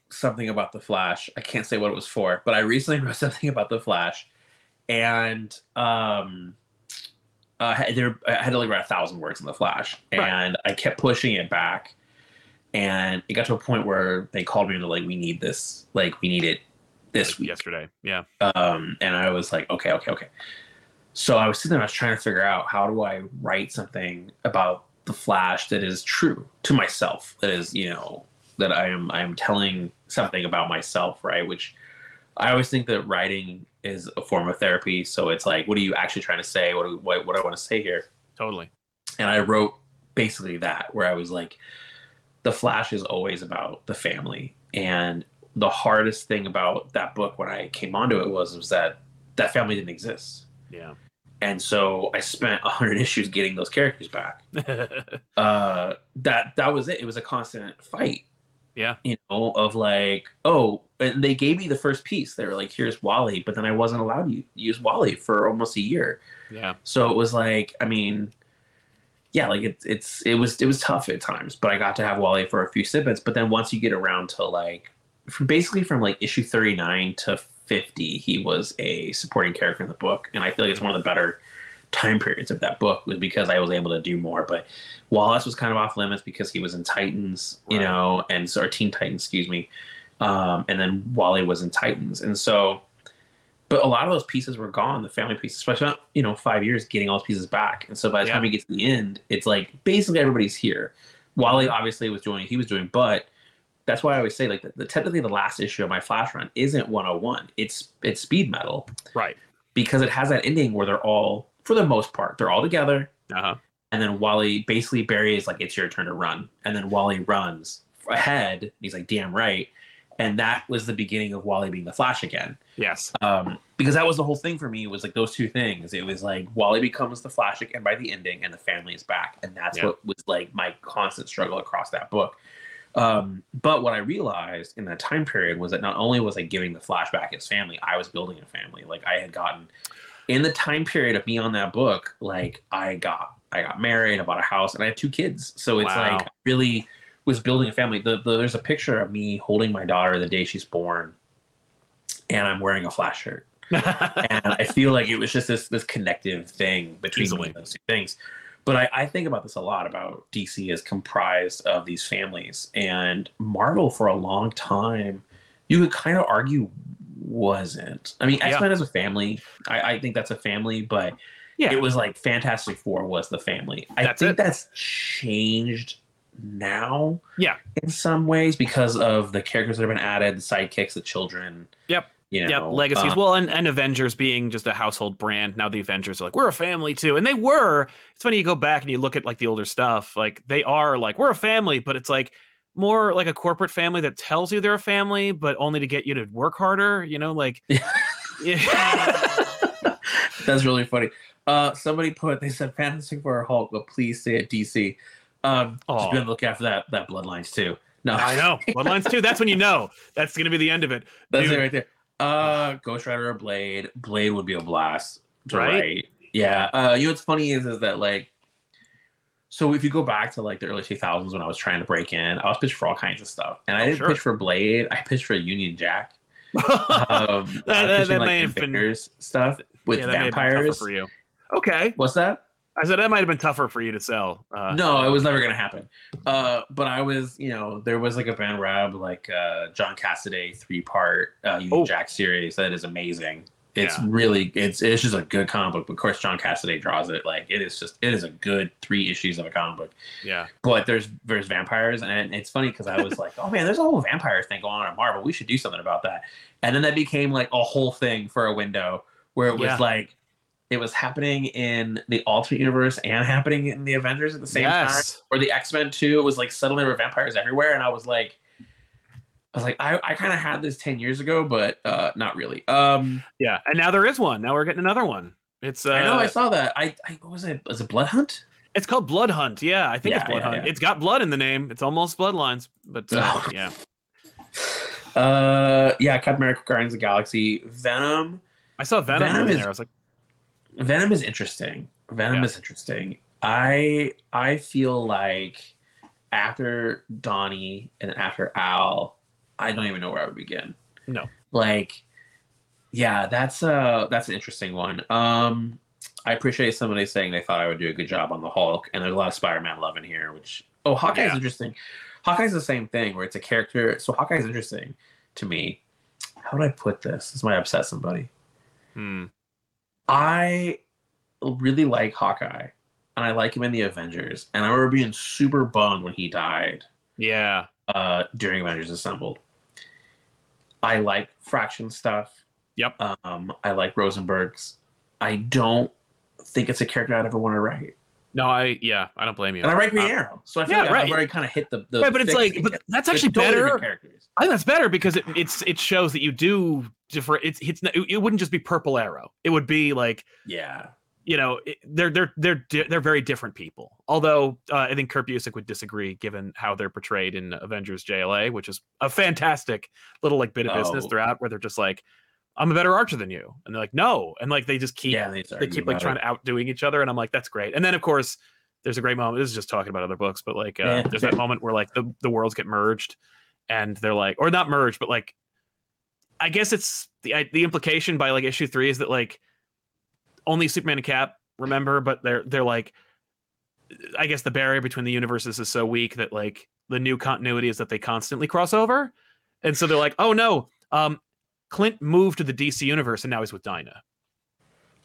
something about the Flash. I can't say what it was for, but I recently wrote something about the Flash, and um, uh, there I had to like write a thousand words in the Flash, Right. and I kept pushing it back, and it got to a point where they called me and they're like, "We need this, like we need it this like week." yesterday. Yeah. um, and I was like, okay, okay, okay. So I was sitting there, I was trying to figure out how do I write something about the Flash that is true to myself, that is, you know, that I am I am telling something about myself, right? Which I always think that writing is a form of therapy. So it's like, what are you actually trying to say? What do, what, what do I want to say here? Totally. and I wrote basically that where I was like, the Flash is always about the family, and the hardest thing about that book when I came onto it was was that that family didn't exist, Yeah. and so I spent a hundred issues getting those characters back. Uh, that that was it. It was a constant fight. Yeah. you know, of like, oh, and they gave me the first piece. They were like, "Here's Wally," but then I wasn't allowed to use Wally for almost a year. yeah. So it was like, I mean, yeah, like it's it's it was it was tough at times, but I got to have Wally for a few snippets. But then once you get around to like, from basically from like issue thirty nine to fifty, he was a supporting character in the book, and I feel like it's one of the better time periods of that book was because I was able to do more. But Wallace was kind of off limits because he was in Titans, you Right. know, and so or Teen Titans, excuse me, um, and then Wally was in Titans, and so But a lot of those pieces were gone, the family pieces, especially you know, five years getting all those pieces back. And so by the Yeah. time we get to the end, it's like basically everybody's here. Wally obviously was doing he was doing, but that's why I always say like the, the technically the last issue of my flash run isn't 101. It's it's speed metal Right. because it has that ending where they're all for the most part, they're all together. Uh huh. And then Wally basically Barry is like, it's your turn to run. And then Wally runs ahead. He's like, damn right. And that was the beginning of Wally being the Flash again. Yes. Um, because that was the whole thing for me It was like those two things. It was like Wally becomes the Flash again by the ending, and the family is back, and that's Yeah. what was like my constant struggle across that book. Um, but what I realized in that time period was that not only was I giving the Flash back his family, I was building a family. Like I had gotten in the time period of me on that book, like I got I got married, I bought a house, and I have two kids. So it's Wow. like really was building a family. The, the, there's a picture of me holding my daughter the day she's born, and I'm wearing a Flash shirt and I feel like it was just this this connective thing between those two things. But I, I think about this a lot about DC is comprised of these families, and Marvel for a long time, you could kind of argue wasn't. I mean, X Men is a family. I, I think that's a family, but yeah. it was like Fantastic Four was the family. I That's think it. that's changed now. Yeah. in some ways because of the characters that have been added, the sidekicks, the children. Yep. You know, Yep, legacies. um, well, and, and Avengers being just a household brand. Now the Avengers are like, we're a family too. And they were. It's funny you go back and you look at like the older stuff, like they are like, we're a family, but it's like more like a corporate family that tells you they're a family, but only to get you to work harder, you know, like yeah. That's really funny. Uh, somebody put they said Fantastic Four Hulk, but please stay at DC. Um, Aw. just gonna look after that that Bloodlines too. No, I know. Bloodlines too. That's when you know. That's gonna be the end of it. that's Dude. it right there. Uh, Ghost Rider or Blade. Blade would be a blast to Right? write. Yeah. Uh, you know what's funny is is that like, so if you go back to like the early two thousands when I was trying to break in, I was pitched for all kinds of stuff, and I Oh, didn't sure. pitch for Blade. I pitched for Union Jack. Um, That- that- pitching, that like, may have been- stuff with yeah, that may have been vampires. for you. Okay. What's that? I said that might have been tougher for you to sell. Uh, no, it was never gonna happen. Uh, but I was, you know, there was like a Ben Raab, like uh, John Cassaday three part uh, Oh. Jack series that is amazing. It's Yeah. really, it's it's just a good comic book. But of course, John Cassaday draws it. Like it is just, it is a good three issues of a comic book. Yeah. But there's there's vampires, and it's funny because I was like, oh man, there's a whole vampire thing going on at Marvel. We should do something about that. And then that became like a whole thing for a window where it was Yeah. like. It was happening in the alternate universe and happening in the Avengers at the same time or the X Men too. It was like suddenly there were vampires everywhere, and I was like, I was like, I, I kind of had this ten years ago, but uh, not really. Um, Yeah. And now there is one. Now we're getting another one. It's uh, I know I saw that. I, I what was it? Was it Blood Hunt? It's called Blood Hunt. Yeah, I think Yeah, it's Blood yeah, Hunt. yeah. It's got blood in the name. It's almost Bloodlines, but uh, Oh. yeah. Uh, yeah, Captain America: Guardians of the Galaxy, Venom. I saw Venom, Venom in is- there. I was like, Venom is interesting. Venom Yeah. is interesting. I I feel like after Donny and after Al, I don't even know where I would begin. No. Like, yeah, that's uh that's an interesting one. Um, I appreciate somebody saying they thought I would do a good job on the Hulk, and there's a lot of Spider-Man love in here. Which oh, Hawkeye's Yeah. interesting. Hawkeye's the same thing where it's a character. So Hawkeye's interesting to me. How would I put this? This might upset somebody. hmm. I really like Hawkeye, and I like him in the Avengers. And I remember being super bummed when he died yeah, uh, during Avengers Assembled. I like Fraction stuff. Yep. Um, I like Rosenberg's. I don't think it's a character I'd ever want to write. No, I yeah, I don't blame you. And I write Green Arrow, so I feel yeah, like right. I've already kind of hit the, the right, but it's like, but that's actually better. characters. I think that's better because it it's it shows that you do different. It's it's not, it wouldn't just be Purple Arrow. It would be like Yeah. you know it, they're they're they're di- they're very different people. Although uh, I think Kurt Busiek would disagree given how they're portrayed in Avengers JLA, which is a fantastic little like bit of business Oh. throughout where they're just like, I'm a better archer than you, and they're like, no, and like they just keep yeah, they, they keep like trying to outdoing each other, and I'm like, that's great. And then of course, there's a great moment. This is just talking about other books, but like, uh, Yeah. there's that moment where like the the worlds get merged, and they're like, or not merged, but like, I guess it's the I- the implication by like issue three is that like only Superman and Cap remember, but they're they're like, I guess the barrier between the universes is so weak that like the new continuity is that they constantly cross over, and so they're like, oh no, um, Clint moved to the DC universe and now he's with Dinah.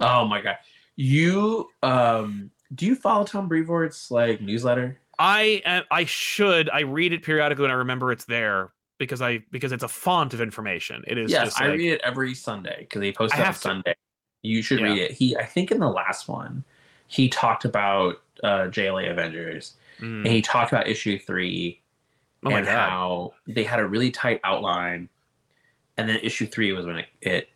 Oh my god. You um do you follow Tom Brevoort's like newsletter? I I should I read it periodically and I remember it's there because I because it's a font of information. It is yes, I like, read it every Sunday because he posts it on to. Sunday. You should Yeah. read it. He I think in the last one he talked about uh JLA Avengers mm, and he talked about issue three oh my and how they had a really tight outline and then issue three was when it, it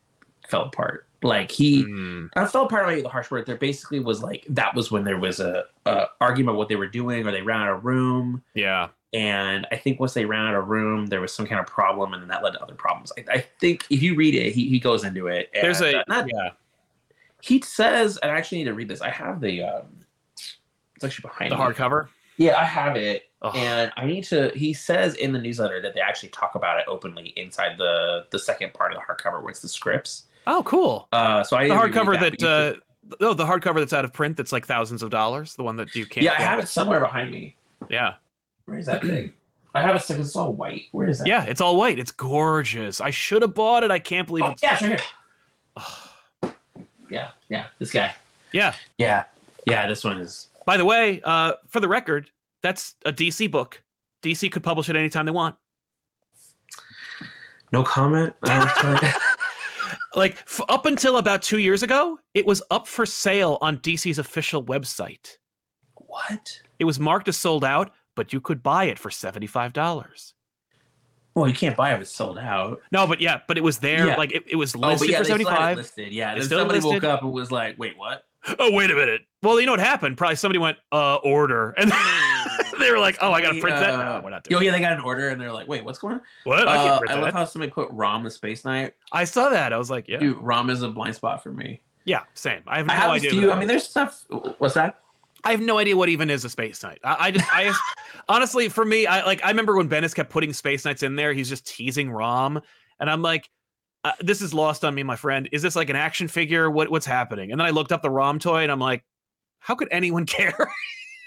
fell apart. Like he Mm, I felt part of the harsh word. There basically was like that was when there was a, a argument about what they were doing, or they ran out of room. yeah. And I think once they ran out of room, there was some kind of problem, and then that led to other problems. I, I think if you read it, he, he goes into it. And, There's a uh, not, yeah. he says, and I actually need to read this. I have the um, it's actually behind The hardcover. Yeah, I have it, and I need to. He says in the newsletter that they actually talk about it openly inside the the second part of the hardcover, where it's the scripts. Oh, cool. Uh, so I The hardcover but that, uh oh, the hardcover that's out of print that's like thousands of dollars. The one that you can't. yeah, I have it somewhere behind me. Yeah. Where is that thing? I have a second. It's all white. Where is that? Yeah, it's all white. It's gorgeous. I should have bought it. I can't believe Oh, it's yeah, here. Yeah, yeah. This guy. Yeah. Yeah, yeah. This one is. By the way, uh, for the record, that's a DC book. DC could publish it anytime they want. No comment. Like f- up until about two years ago, it was up for sale on DC's official website. what? It was marked as sold out, but you could buy it for seventy-five dollars. Well, you can't buy it. If it's sold out. No, but yeah, but it was there. Yeah. Like it, it was Oh, listed but yeah, for they still had it seventy-five. listed. Yeah, It's then somebody woke up and was like, "Wait, what?" Oh, wait a minute. Well, you know what happened? Probably somebody went, uh, order. And they were like, oh, I got to print that. Uh, No, we're not doing Oh yeah, they got an order and they're like, "Wait, what's going on?" What? I Uh, I love how somebody put Rom the Space Knight. I saw that. I was like, yeah. Dude, Rom is a blind spot for me. Yeah, same. I have no I have idea. few. I mean, there's stuff. What's that? I have no idea what even is a space knight. I, I just, I honestly, for me, I like, I remember when Bendis kept putting space knights in there. He's just teasing Rom, and I'm like, uh, this is lost on me, my friend. Is this like an action figure? What, what's happening? And then I looked up the Rom toy, and I'm like, how could anyone care?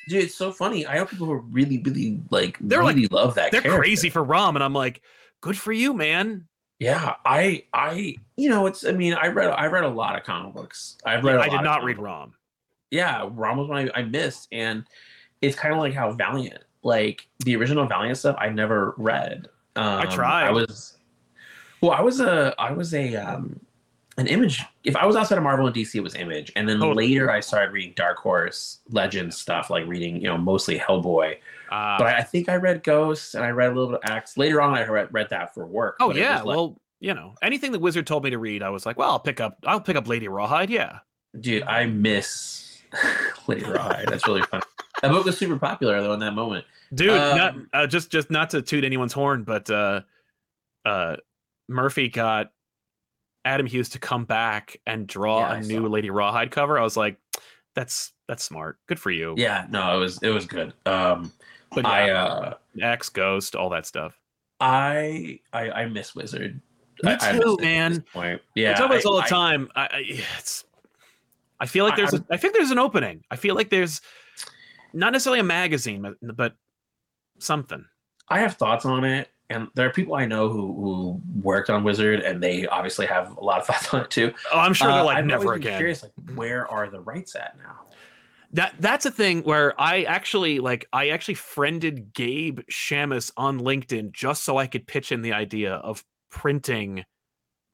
Dude, it's so funny. I know people who are really, really like They're like- really love that. They're character. crazy for Rom, and I'm like, good for you, man. Yeah, I, I, you know, it's. I mean, I read, I read a lot of comic books. I've read. a I did not read. Rom. Yeah, Rom was one I, I missed, and it's kind of like how Valiant, like the original Valiant stuff, I never read. Um, I tried. I was, well, I was a, I was a, um, an image. If I was outside of Marvel and DC, it was Image, and then Totally. later I started reading Dark Horse Legends stuff, like reading, you know, mostly Hellboy. Uh, but I, think I read Ghosts and I read a little bit of X. Later on, I read, read that for work. oh yeah, like- well, you know, anything the Wizard told me to read, I was like, well, I'll pick up, I'll pick up Lady Rawhide. Yeah. dude, I miss Lady Rawhide. That's really fun. That book was super popular though in that moment. dude not Um, uh, just just not to toot anyone's horn but uh uh murphy got adam hughes to come back and draw Yeah, I a saw. New lady rawhide cover i was like that's that's smart. Good for you. Yeah, no, it was it was good. Um, but I yeah, uh, x ghost all that stuff. I I, I miss Wizard. Me I, I too, miss man. Yeah, i talk about this I- all the time. I, I it's i feel like there's a, I think there's an opening. I feel like there's not necessarily a magazine but, but something. I have thoughts on it, and there are people I know who who worked on Wizard, and they obviously have a lot of thoughts on it too. oh i'm sure they're Uh, like I've never again Curious, like where are the rights at now? That that's a thing where I actually like I actually friended Gareb Shamus on LinkedIn just so I could pitch in the idea of printing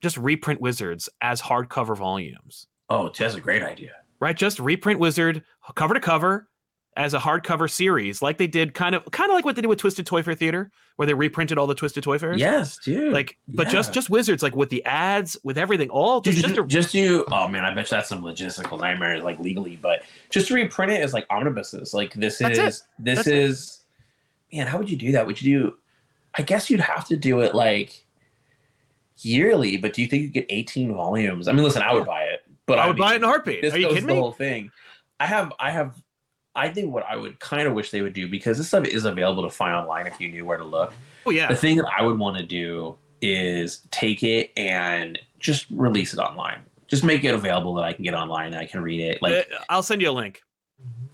just reprint Wizards as hardcover volumes. Oh, that's a great idea. Right? Just reprint Wizard cover to cover as a hardcover series like they did kind of kind of like what they did with Twisted Toy Fair Theater where they reprinted all the Twisted Toy Fairs. Yes, dude. Like but just Yeah. just Wizards like with the ads with everything all Dude, just, just, just a, just you. Oh man, I bet you that's some logistical nightmare, like legally. But just to reprint it as like omnibuses, like this is it. this That's it. is. Man, how would you do that? Would you do? I guess you'd have to do it like yearly. But do you think you get eighteen volumes? I mean, listen, I would buy it, but I would buy it in a heartbeat. Are you kidding the me? whole thing. I have, I have, I think what I would kind of wish they would do because this stuff is available to find online if you knew where to look. Oh yeah. The thing that I would want to do is take it and just release it online. Just make it available that I can get online and I can read it. Like, Uh, I'll send you a link.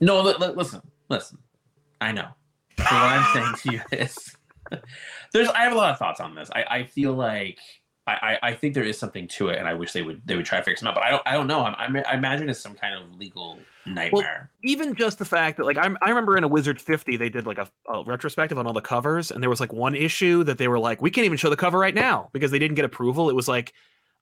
no, li- li- listen, listen. I know. So what I'm saying to you is, there's. I have a lot of thoughts on this. I, I feel like I, I, I think there is something to it, and I wish they would they would try to fix it out. But I don't I don't know. I'm, I'm, I imagine it's some kind of legal nightmare. even just the fact that like I'm, I remember in a Wizard 50 they did like a, a retrospective on all the covers and there was like one issue that they were like we can't even show the cover right now because they didn't get approval. It was like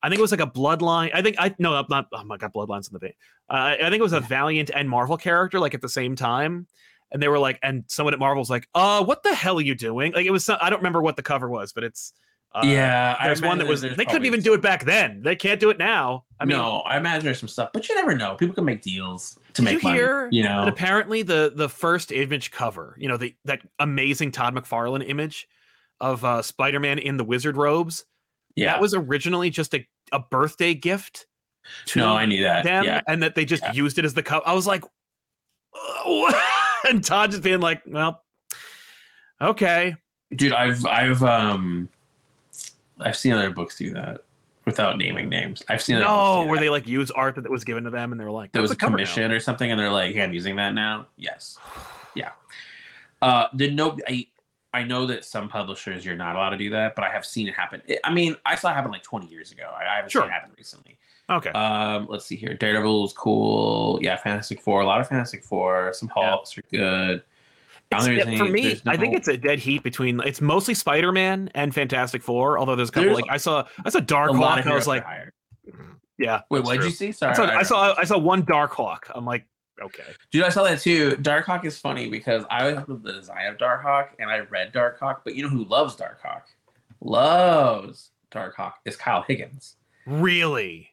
I think it was like a Bloodline. I think I no I'm not oh my god Bloodlines in the vein. Uh, I think it was a Valiant and Marvel character like at the same time. And they were like, and someone at Marvel's like, uh, what the hell are you doing? Like it was, some, I don't remember what the cover was, but it's, uh, yeah, I there's one that was, they couldn't even do it back then. They can't do it now. I mean, no, I imagine there's some stuff, but you never know. People can make deals to make you money. hear you know, apparently the the first image cover, you know, the that amazing Todd McFarlane image of uh, Spider-Man in the wizard robes, yeah. that was originally just a, a birthday gift to no, I knew that. them, Yeah, and that they just Yeah. used it as the cover. I was like, and Todd just being like, well, okay, dude, I've I've um, I've seen other books do that without naming names. I've seen other books no, where that. they like use art that was given to them, and they were like, there was a the cover now." commission or something, and they're like, "Hey, I'm using that now." Yes, yeah. Uh, did no, I I know that some publishers you're not allowed to do that, but I have seen it happen. It- I mean, I saw it happen like 20 years ago. I, I haven't Sure. seen it happen recently. Okay, Um, let's see here. Daredevil is cool. Yeah, Fantastic Four. A lot of Fantastic Four. Some Yeah. Hulks are good. I It's- don't think yeah, there's for me, there's I think it's a dead heat between. It's mostly Spider-Man and Fantastic Four. Although there's a couple There's like I saw, I saw a Dark lot Hawk. and I was like, hire. yeah. Wait, what did you see? I Sorry, saw, I- I saw, I saw one Dark Hawk. I'm like, okay. Dude, I saw that too. Darkhawk is funny because I always love the design of Darkhawk and I read Darkhawk, but you know who loves Darkhawk? Loves Darkhawk is Kyle Higgins. Really?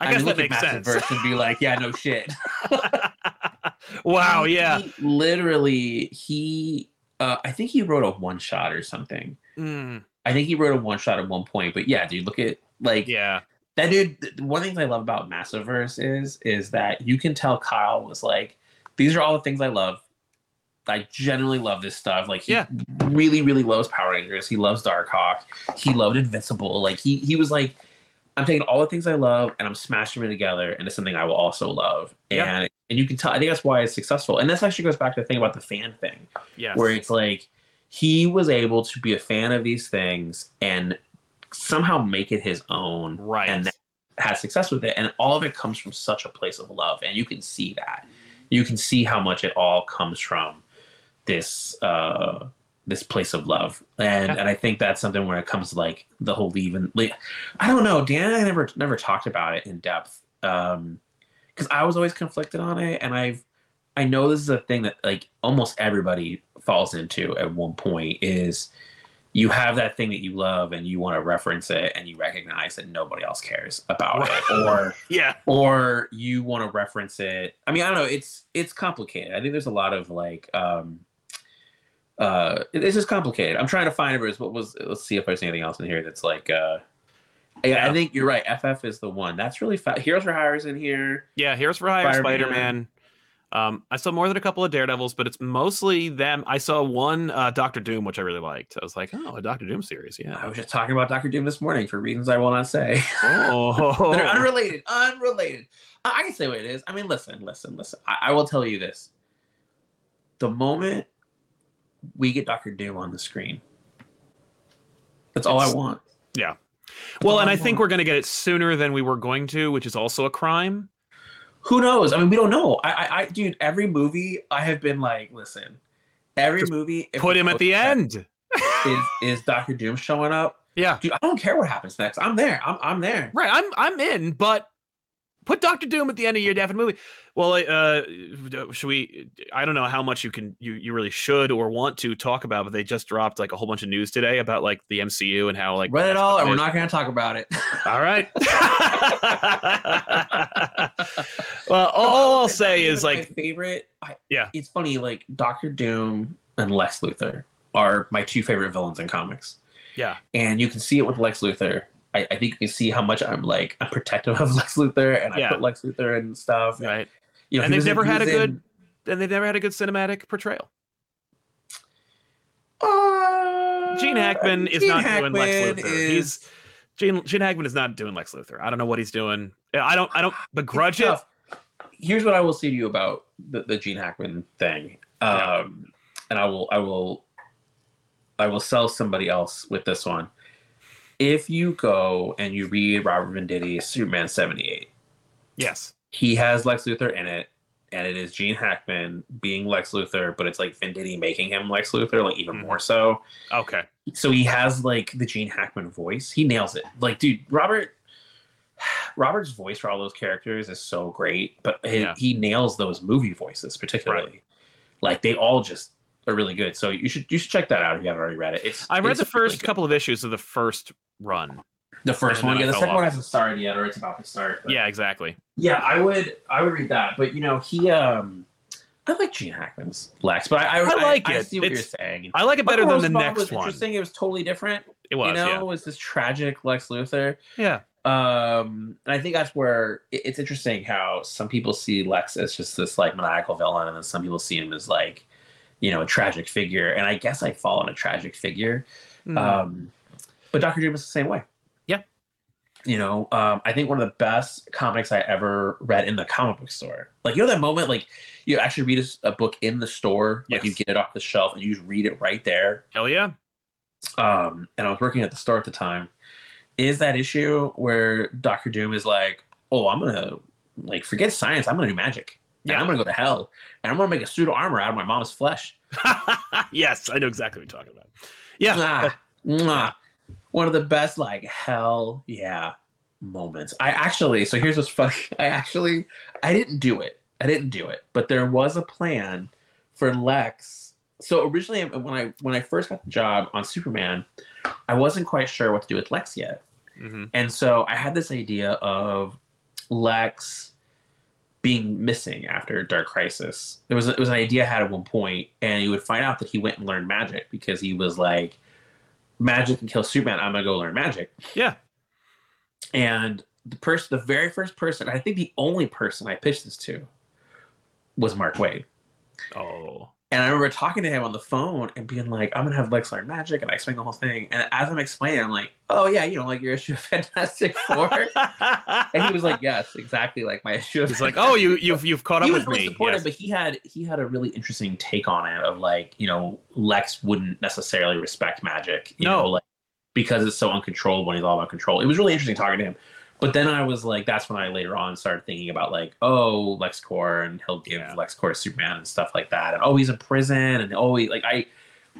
I, mean, guess look that at makes sense. Massive Verse and be like, yeah, no shit. wow. Yeah. he literally, he, uh, I think he wrote a one shot or something. Mm, I think he wrote a one shot at one point, but yeah, dude, look at like yeah. that dude. One thing I love about Massiverse is is that you can tell Kyle was like, these are all the things I love. I genuinely love this stuff. Like he Yeah. really, really loves Power Rangers. He loves Darkhawk. He loved Invincible. Like he he was like, I'm taking all the things I love and I'm smashing them together into something I will also love. Yeah. And and you can tell. I think that's why it's successful. And this actually goes back to the thing about the fan thing Yes. where it's like he was able to be a fan of these things and somehow make it his own right. and had success with it and all of it comes from such a place of love and you can see that you can see how much it all comes from this uh this place of love and Yeah. and i think that's something where it comes to like the whole leaving like i don't know dan and i never never talked about it in depth um because i was always conflicted on it and i've i know this is a thing that like almost everybody falls into at one point is you have that thing that you love and you want to reference it and you recognize that nobody else cares about it or yeah. or you want to reference it. I mean i don't know it's it's complicated. I think there's a lot of like um uh it- it's just complicated. I'm trying to find it but what was let's see if there's anything else in here that's like uh yeah. I think you're right. FF is the one. That's really fast. Heroes for Hires in here. Yeah. Here's for Hire Spider-Man. Um, I saw more than a couple of Daredevils, but it's mostly them. I saw one uh, Doctor Doom, which I really liked. I was like, oh, a Doctor Doom series. Yeah. I was just talking about Doctor Doom this morning for reasons I will not say. Oh. They're unrelated. Unrelated. I, I can say what it is. I mean, listen, listen, listen. I, I will tell you this. The moment we get Doctor Doom on the screen, that's all I want. Yeah. Well, and I I think we're going to get it sooner than we were going to, which is also a crime. Who knows? I mean, we don't know. I, I, I dude, every movie I have been like, listen, every Just movie. Put him at the end. Is is Doctor Doom showing up? Yeah. Dude, I don't care what happens next. I'm there. I'm I'm there. Right. I'm I'm in, but put Doctor Doom at the end of your definite movie. Well, uh, should we? I don't know how much you can you you really should or want to talk about, but they just dropped like a whole bunch of news today about like the MCU and how like Read it all, and we're not going to talk about it. All right. well, all, all I'll say is my like favorite. I, Yeah. it's funny. Like Doctor Doom and Lex Luthor are my two favorite villains in comics, yeah, and you can see it with Lex Luthor. I, I think you can see how much I'm like I'm protective of Lex Luthor, and I put Lex Luthor and stuff. right. You know, And they've never had a good in- and they've never had a good cinematic portrayal. Uh, Gene Hackman is Gene not doing Lex Hackman Luthor. is- He's Gene Gene Hackman is not doing Lex Luthor. I don't know what he's doing. I don't I don't begrudge it. Here's what I will say to you about the, the Gene Hackman thing, Yeah. um, and I will I will I will sell somebody else with this one. if you go and you read Robert Venditti's Superman 78, Yes. He has Lex Luthor in it, and it is Gene Hackman being Lex Luthor, but it's like Venditti making him Lex Luthor, like even Mhm. more so. Okay. So he has like the Gene Hackman voice. He nails it. Like, dude, Robert Robert's voice for all those characters is so great, but he, Yeah. he nails those movie voices particularly. Like they all just are really good. So you should you should check that out if you haven't already read it. It's I read the first good. couple of issues of the first run. The first one. Yeah, the second one hasn't started yet, or it's about to start. Yeah, exactly. yeah, I would I would read that. But you know, he um I like Gene Hackman's Lex, but I I, I like I, it. see what It's- you're saying. I like it better Michael than the next was one. Interesting. It was totally different. It was, you know, yeah. it was this tragic Lex Luthor. Yeah. Um, and I think that's where it- it's interesting how some people see Lex as just this like maniacal villain, and then some people see him as like, you know, a tragic figure. And I guess I fall on a tragic figure. Mm. Um, but Doctor Doom is the same way. You know, um, I think one of the best comics I ever read in the comic book store. Like, you know, that moment, like you actually read a book in the store, like you get it off the shelf and you just read it right there Hell yeah. um, and I was working at the store at the time, is that issue where Doctor Doom is like, "Oh, I'm gonna like forget science. I'm gonna do magic. Yeah. I'm gonna go to hell, and I'm gonna make a suit of armor out of my mom's flesh." yes, I know exactly what you're talking about. Yeah. Mwah, mwah. One of the best, like hell yeah moments. I actually, so here's what's funny. I actually, I didn't do it. I didn't do it, but there was a plan for Lex. So originally, when I when I first got the job on Superman, I wasn't quite sure what to do with Lex yet. hmm And so I had this idea of Lex being missing after Dark Crisis. It was it was an idea I had at one point, and you would find out that he went and learned magic because he was like, "Magic can kill Superman. I'm gonna go learn magic." Yeah. And the person, the very first person, I think the only person I pitched this to, was Mark Waid. Oh. And I remember talking to him on the phone and being like, I'm gonna have Lex learn magic, and I explained the whole thing. And as I'm explaining, I'm like, oh yeah, you know, like your issue of Fantastic Four. and he was like, yes, exactly like my issue. Of He's like, oh, you you've you've caught up he was with really me. supportive, Yes. but he had he had a really interesting take on it of like, you know, Lex wouldn't necessarily respect magic, you No. know, like because it's so uncontrollable and he's all about control. It was really interesting talking to him. But then I was like, that's when I later on started thinking about like, oh, LexCorp, and he'll give Yeah. LexCorp Superman and stuff like that. And oh, he's in prison, and oh, he, like I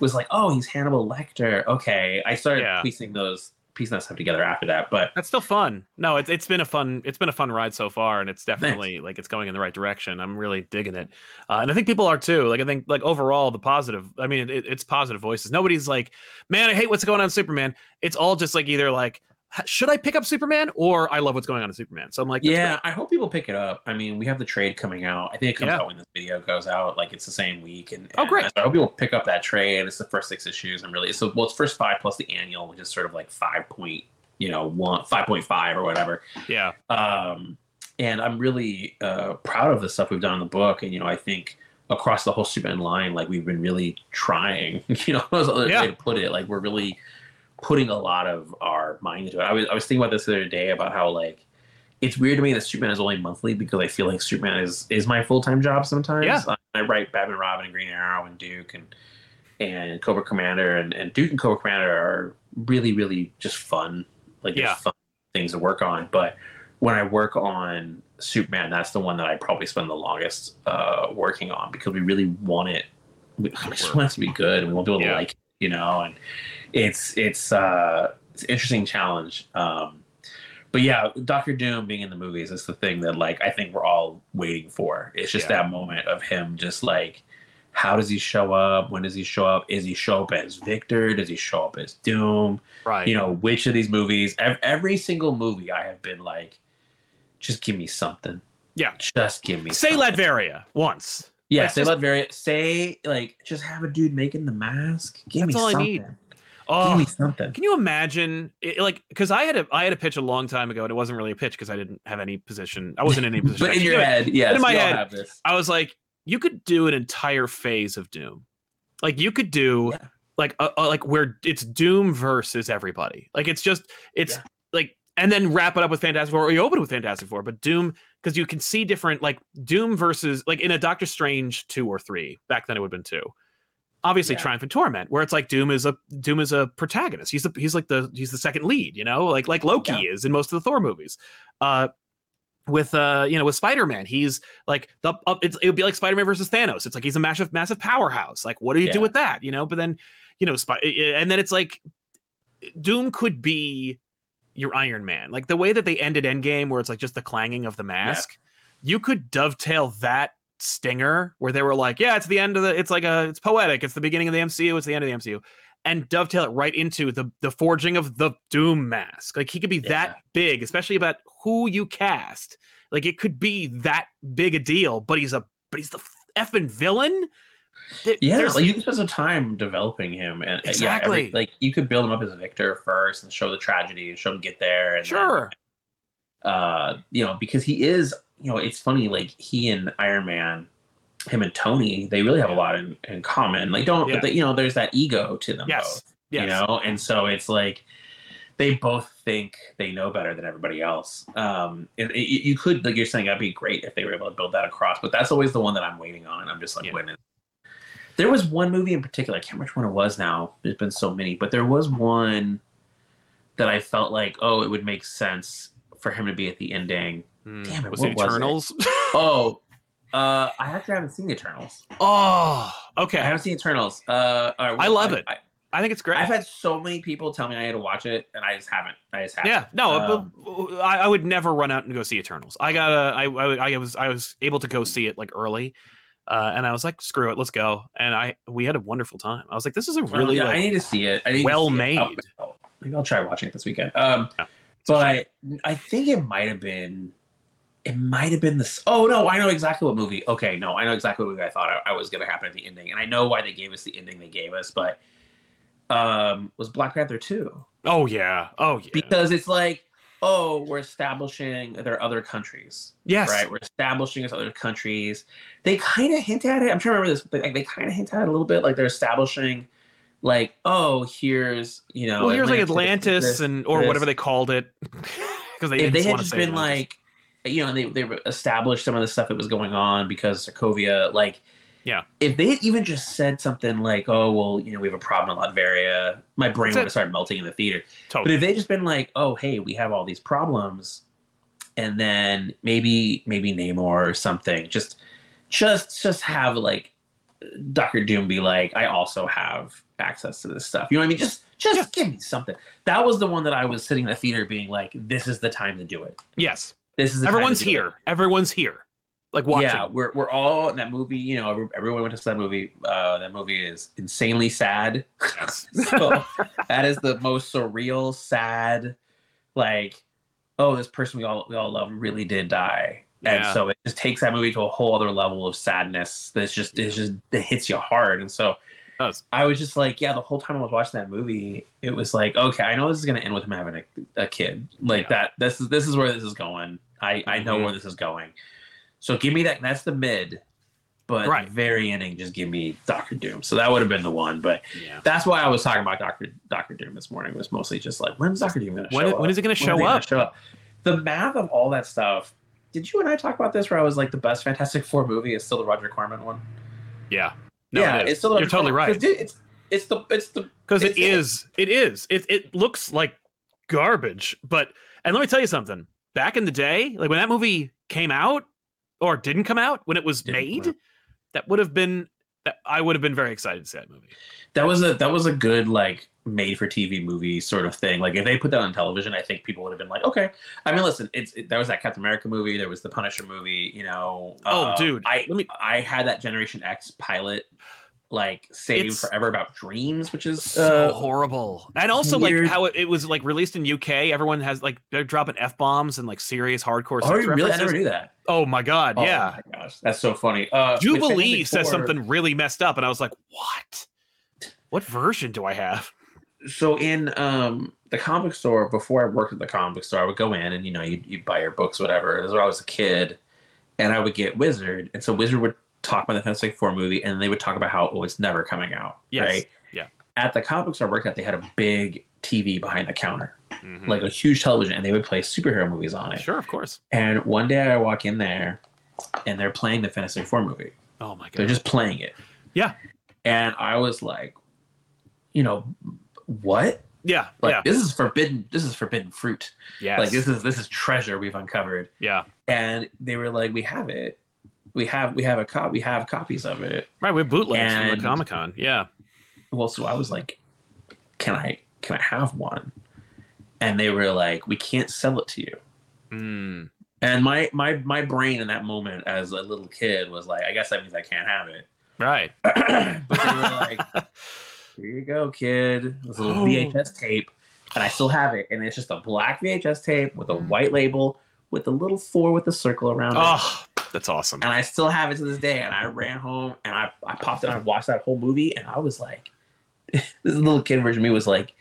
was like, oh, he's Hannibal Lecter. Okay, I started Yeah. piecing those piecing that stuff together after that. But That's still fun. No, it's it's been a fun it's been a fun ride so far, and it's definitely like it's going in the right direction. I'm really digging it, uh, and I think people are too. Like I think like overall the positive. I mean, it, it's positive voices. Nobody's like, man, I hate what's going on Superman. It's all just like either like, "H- should I pick up Superman or I love what's going on in Superman. So I'm like, yeah, I hope people pick it up. I mean, we have the trade coming out. I think it comes Yeah. out when this video goes out. Like it's the same week. And, Oh, great. so I hope people pick up that trade. It's the first six issues, and really, so well, it's first five plus the annual, which is sort of like five point, you know, one five point five or whatever. yeah, Um, and I'm really uh, proud of the stuff we've done in the book. And you know, I think across the whole Superman line, like we've been really trying. You know, Yeah. way to put it. Like we're really putting a lot of our mind into it. I was I was thinking about this the other day about how like it's weird to me that Superman is only monthly because I feel like Superman is is my full time job sometimes. Yeah. Uh, I write Batman, Robin, and Green Arrow, and Duke, and and Cobra Commander, and, and Duke and Cobra Commander are really really just fun. Like Yeah. fun things to work on. But when I work on Superman, that's the one that I probably spend the longest uh, working on because we really want it. We we just want it to be good, and we want people to like it, you know. And it's it's uh, it's an interesting challenge. Um, but yeah, Doctor Doom being in the movies is the thing that like I think we're all waiting for. It's just Yeah. that moment of him just like. How does he show up? When does he show up? Is he show up as Victor? Does he show up as Doom? right. you know which of these movies every single movie i have been like just give me something Yeah. just give me say something. Latveria once. yeah That's say just- Latveria. say like just have a dude making the mask give That's me all I something need. give Oh, me something Can you imagine, it, like, because I had a I had a pitch a long time ago, and it wasn't really a pitch because I didn't have any position. I wasn't in any position. but in your head yeah, in my head, I was like, you could do an entire phase of Doom. Like you could do Yeah. like a, a- like where it's Doom versus everybody. Like it's just it's Yeah. like and then wrap it up with Fantastic Four or you open it with Fantastic Four, but Doom because you can see different like Doom versus like in a Doctor Strange two or three back then it would have been two. Obviously Yeah. Triumph and Torment, where it's like Doom is a Doom is a protagonist. He's the he's like the he's the second lead, you know, like like Loki is in most of the Thor movies. Uh, with uh you know with Spider-Man, he's like the uh, it's, it would be like Spider-Man versus Thanos. It's like he's a massive massive powerhouse. Like what do you do with that, you know? But then you know, Spy- and then it's like Doom could be your Iron Man, like the way that they ended Endgame, where it's like just the clanging of the mask. You could dovetail that stinger where they were like, yeah, it's the end of the, it's like a, it's poetic, it's the beginning of the MCU, it's the end of the MCU, and dovetail it right into the the forging of the Doom mask. Like he could be Yeah. that big, especially about who you cast. Like it could be that big a deal, but he's a, but he's the effing villain. There- Yeah, there's- like you can spend some time developing him, and uh, yeah, every- like you could build him up as a victor first, and show the tragedy, and show him get there, and then, sure. uh, you know, because he is, you know, it's funny, like he and Iron Man, him and Tony, they really have a lot in, in common. Like, don't, Yeah. they, you know, there's that ego to them Yes. both, Yes. you know, and so it's like they both think they know better than everybody else. Um, and it, you could, like you're saying, that'd be great if they were able to build that across, but that's always the one that I'm waiting on. I'm just like, Yeah. when is there was one movie in particular, I can't remember which one it was now. There's been so many, but there was one that I felt like, oh, it would make sense for him to be at the ending. Hmm. Damn it, was it was it? Eternals? Oh, uh, I actually haven't seen Eternals. oh, okay. I haven't seen Eternals. Uh, right, I love it. I, I think it's great. I've had so many people tell me I had to watch it, and I just haven't. I just haven't. Yeah, no, Um, but I, I would never run out and go see Eternals. I got to I, I I was I was able to go see it like early, uh, and I was like, screw it, let's go. And I we had a wonderful time. I was like, this is a well, really yeah, I need to see it. I need to well see it. made. Oh, oh, maybe I'll try watching it this weekend. Um, Yeah. but I think it might have been. It might have been this. Oh no, I know exactly what movie. Okay, no, I know exactly what movie I thought I, I was going to happen at the ending, and I know why they gave us the ending they gave us. But um, was Black Panther two? oh yeah, oh yeah, because it's like oh we're establishing there are other countries yes, right we're establishing as other countries they kind of hint at it i'm trying to remember this but like they kind of hint at it a little bit like they're establishing like oh here's you know well, here's like Atlantis this, and or this. whatever they called it because they if they had just been Atlantis. like you know they, they established some of the stuff that was going on because sokovia like Yeah. if they had even just said something like oh well you know we have a problem in latveria my brain That's would it. have started melting in the theater But if they just been like, oh hey, we have all these problems, and then maybe maybe Namor or something, just just just have like Doctor Doom be like, I also have access to this stuff. You know what I mean? Just just give me something. That was the one that I was sitting in the theater being like, this is the time to do it. yes, This is the time to everyone's it. here. Everyone's here, like watching. Yeah, we're we're all in that movie. You know, everyone went to see that movie. Uh, that movie is insanely sad. So that is the most surreal, sad, like, oh, this person we all we all love really did die, and so it just takes that movie to a whole other level of sadness. That's just it's just it hits you hard, and so Does. I was just like, yeah, the whole time I was watching that movie, it was like, okay, I know this is gonna end with him having a, a kid, like Yeah. that. This is this is where this is going. I I know Mhm. where this is going. So give me that. That's the mid. But Right. very ending, just give me Doctor Doom. So that would have been the one. But yeah. that's why I was talking about Doctor Doctor Doom this morning. Was mostly just like, when's Doctor Doom going to show When, up? when is it going to show up? show up? The math of all that stuff. Did you and I talk about this? Where I was like, the best Fantastic Four movie is still the Roger Corman one. Yeah. No, yeah, it is. it's still You're totally right. dude, It's it's the it's the because It's it. is it is it, it looks like garbage but and let me tell you something back in the day like when that movie came out or didn't come out when it was Didn't made that would have been that- i would have been very excited to see that movie that was a that was a good like made for TV movie sort of thing. Like if they put that on television, I think people would have been like, okay. I mean, listen, it's it, there was that Captain America movie, there was the Punisher movie. You know, Oh, uh, dude, I let me- I had that Generation X pilot like saving It's forever about dreams, which is so uh, horrible and also weird. like how it, it was like released in uk everyone has like they're dropping f-bombs and like serious hardcore Oh, sex really? I never knew that. oh my god Oh yeah my gosh, that's so funny. Uh, jubilee Fantastic says something really messed up and i was like what what version do i have so in um the comic store before I worked at the comic store, I would go in and you know you you buy your books, whatever. This was when I was a kid, and I would get Wizard, and so Wizard would talk about the Fantastic Four movie, and they would talk about how oh it's never coming out, Yes. right? Yeah. At the comic book store I worked at, they had a big TV behind the counter, Mhm. like a huge television, and they would play superhero movies on it. sure of course And one day I walk in there, and they're playing the Fantastic Four movie. oh my god They're just playing it. Yeah. and I was like, you know, what? Yeah, Like yeah, this is forbidden. This is forbidden fruit. yes. Like this is this is treasure we've uncovered. yeah. And they were like, we have it. We have we have a cop. We have copies of it. Right, we have bootlegs from the Comic Con. Yeah. Well, so I was like, can I can I have one? And they were like, we can't sell it to you. Mm. And my my my brain in that moment as a little kid was like, I guess that means I can't have it. Right. but they were like, here you go, kid. This little Oh. VHS tape. And I still have it. And it's just a black VHS tape with a white label with a little four with a circle around it. Oh, that's awesome. And I still have it to this day. And I ran home and I, I popped it on and watched that whole movie. And I was like, this little kid version of me was like,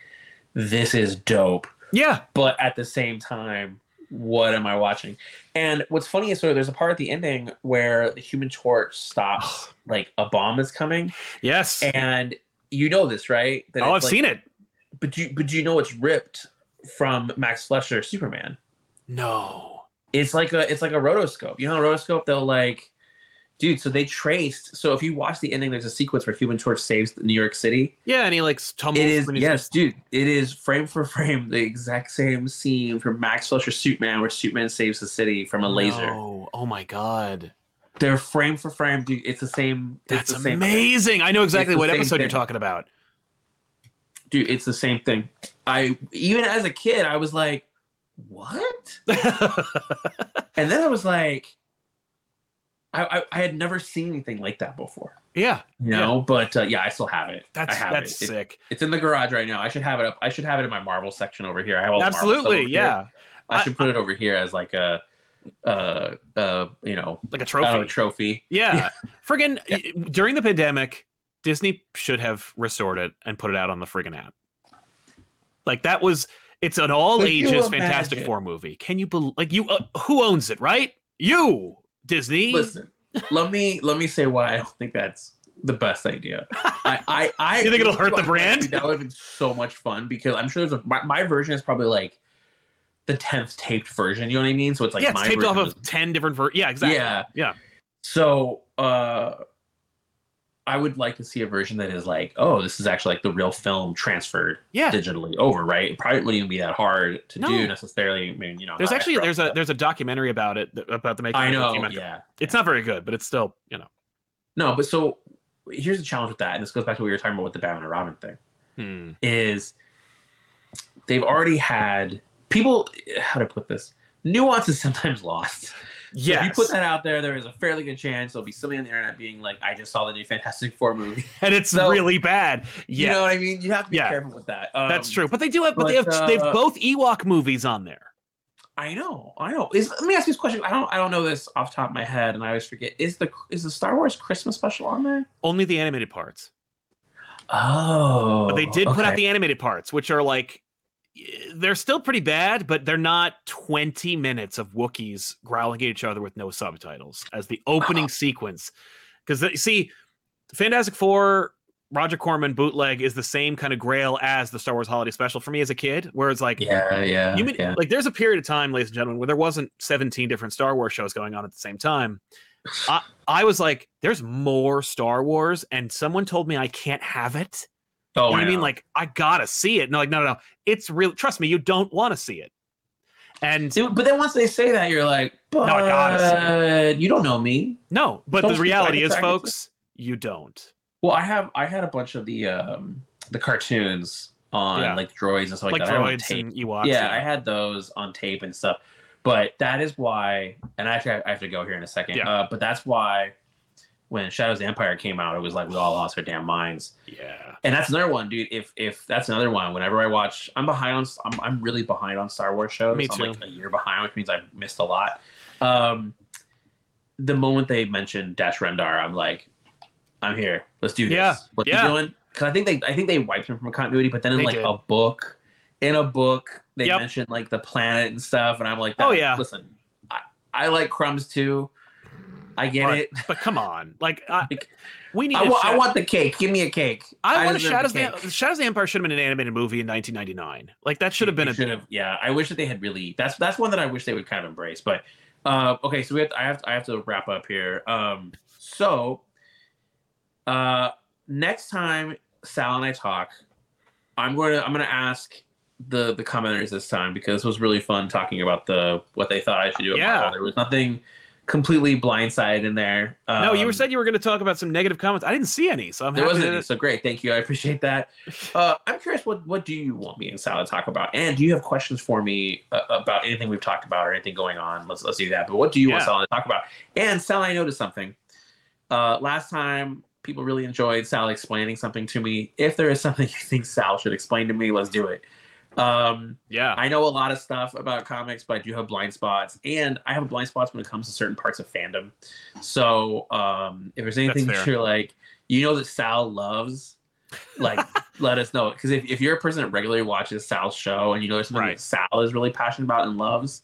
this is dope. Yeah. But at the same time, what am I watching? And what's funny is so there's a part at the ending where the human torch stops ah. like a bomb is coming. Yes. And you know this, right? That oh, I've like- seen it. But you but do you know it's ripped from Max Fleischer Superman. No. It's like a it's like a rotoscope. You know, a rotoscope they'll like dude, so they traced so if you watch the ending, there's a sequence where Human Torch saves New York City. Yeah, and he like tumbles. It is yes, dude. It is frame for frame the exact same scene from Max Fleischer Superman where Superman saves the city from a laser. No. Oh my god. They're frame for frame, dude. It's the same. That's the same thing. amazing. I know exactly what episode you're talking about. dude. It's the same thing. I even as a kid, I was like, what? And then I was like, I I, I had never seen anything like that before. yeah, You know, but uh, yeah, I still have it. that's I have that's it. It- sick. It's in the garage right now. I should have it up. I should have it in my Marvel section over here. I have all Absolutely, yeah. I should put it over here as like a, uh, uh, you know, Like a trophy. know, trophy. Yeah. Friggin' Yeah. during the pandemic, Disney should have restored it and put it out on the friggin' app. Like that was it's an all Could ages Fantastic? Four movie. Can you believe? like you uh, who owns it, right? You, Disney. Listen, let me let me say why I don't think that's the best idea. I I, I You think it'll hurt the brand? That would have been so much fun because I'm sure there's a my, my version is probably like the tenth taped version. You know what I mean? So it's like yeah, it's my taped off of ten different ver- Yeah, exactly. Yeah. Yeah. So uh I would like to see a version that is like, oh, this is actually like the real film transferred Yeah. digitally over, right? It probably wouldn't even be that hard to No. do necessarily. I mean, you know, There's actually there's a there's a documentary about it about the making. I of the know, yeah. It's not very good, but it's still you know. No, but so here's the challenge with that, and this goes back to what we were talking about with the Batman and Robin thing. Hmm. Is they've already had people how to put this nuance is sometimes lost. So if you put that out there, there is a fairly good chance there'll be somebody on the internet being like, "I just saw the new Fantastic Four movie." and it's So- really bad. You know what I mean? You have to be Yeah. careful with that. Um, that's true. But they do have. But, they have. but, they've uh, both Ewok movies on there. I know, I know. Is let me ask you this question. I don't, I don't know this off the top of my head, and I always forget. Is the is the Star Wars Christmas special on there? Only the animated parts. Oh, But they did put out the animated parts, which are like they're still pretty bad, but they're not 20 minutes of Wookiees growling at each other with no subtitles as the opening sequence. Because see, Fantastic Four, Roger Corman bootleg is the same kind of grail as the Star Wars Holiday Special for me as a kid, where it's like Yeah, yeah, you mean, yeah. like there's a period of time, ladies and gentlemen, where there wasn't 17 different Star Wars shows going on at the same time. I, I was like, there's more Star Wars, and someone told me I can't have it. Oh, You know what I mean? know. Like, I gotta see it. No, like, no, no, no. It's real. Trust me, you don't want to see it. And Dude, but then once they say that, you're like, but I gotta you don't know me. no, but Don't the reality is, it's actually- folks, you don't. Well, I have I had a bunch of the um the cartoons on Yeah. like droids and stuff like, Like that. I have on droids tape. and Ewoks. yeah, I had those on tape and stuff. But that is why, and actually, I have to go here in a second. Yeah. Uh, but that's why when Shadows of the Empire came out, it was like we all lost our damn minds. yeah. And that's another one, dude. If if that's another one, whenever I watch, I'm behind on. I'm, I'm really behind on Star Wars shows. Me too. I'm like a year behind, which means I've missed a lot. Um, the moment they mentioned Dash Rendar, I'm like, I'm here. Let's do this. Yeah, What yeah. you doing? Because I think they I think they wiped him from continuity, but then in They like did. a book, in a book, they Yep. mentioned like the planet and stuff, and I'm like, Oh, yeah. Listen, I, I like crumbs too. I get But, it. but come on, like I, Like, we need. I, a wa- Sha- I want the cake. Give me a cake. I want a Shadows. the The. Shadows of the Empire should have been an animated movie in 1999. Like that should have been They a. have yeah i wish that they had really that's that's one that i wish they would kind of embrace but uh okay so we have i have i have to wrap up here um so uh next time Sal and I talk, I'm going to I'm going to ask the the commenters this time because it was really fun talking about the what they thought I should do. Yeah. There was nothing completely blindsided in there. no, you were Um, said you were going to talk about some negative comments. I didn't see any, so I'm There wasn't any, so great. Thank you. I appreciate that. Uh, I'm curious, what what do you want me and Sal to talk about? And do you have questions for me uh, about anything we've talked about or anything going on? Let's let's do that. But what do you want Sal to talk about? And Sal, I noticed something. Uh, last time, people really enjoyed Sal explaining something to me. If there is something you think Sal should explain to me, let's do it. Um, Yeah. I know a lot of stuff about comics, but I do have blind spots, and I have blind spots when it comes to certain parts of fandom. So, um, if there's anything that you're like, you know, that Sal loves, like, let us know. Because if, if you're a person that regularly watches Sal's show and you know there's something Right. that Sal is really passionate about and loves,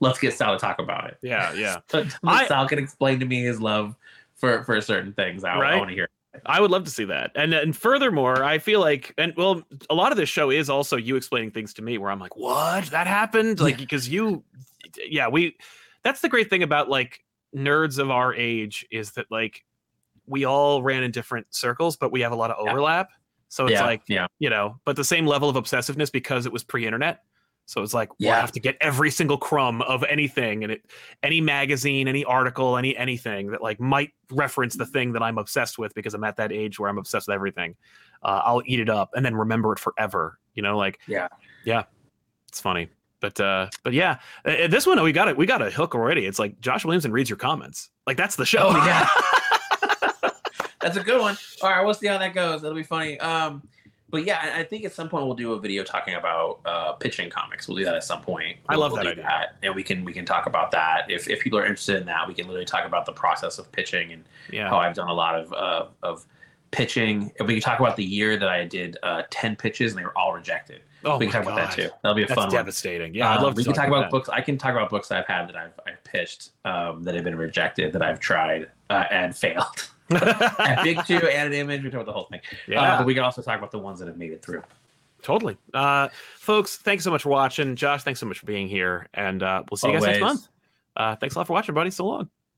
let's get Sal to talk about it. Yeah, yeah. So I- Sal can explain to me his love for for certain things. I, Right. want to hear. I would love to see that. And and furthermore, I feel like and well, a lot of this show is also you explaining things to me where I'm like, "What? That happened?" Like because you yeah, we that's the great thing about like nerds of our age is that like we all ran in different circles, but we have a lot of Yeah. overlap. So it's yeah, like, yeah, you know, but the same level of obsessiveness because it was pre-internet. So it's like we'll Yeah. have to get every single crumb of anything and it any magazine, any article, any anything that like might reference the thing that I'm obsessed with because I'm at that age where I'm obsessed with everything. Uh, I'll eat it up and then remember it forever. You know, like Yeah. yeah, it's funny. But uh, but yeah, uh, this one we got it. We got a hook already. It's like Josh Williamson reads your comments. Like that's the show. Oh, yeah. That's a good one. All right, we'll see how that goes. That'll be funny. Um, but yeah, I- I think at some point we'll do a video talking about uh, pitching comics. We'll do that at some point. I We'll- love we'll that idea. and we can we can talk about that. If if people are interested in that, we can literally talk about the process of pitching and yeah. how I've done a lot of uh, of pitching. And we can talk about the year that I did uh, ten pitches and they were all rejected. Oh we can talk about that God. too. That'll be a That's fun one. devastating. Yeah, I'd Um, love to we can talk about that. books. I can talk about books that I've had that I've, I've pitched um, that have been rejected that I've tried uh, and failed. At Big Two an image, we talk about the whole thing. yeah. Uh, but we can also talk about the ones that have made it through. Totally. Uh, folks, thanks so much for watching. Josh, thanks so much for being here. And uh, we'll see you guys next month. Uh, thanks a lot for watching, buddy. So long.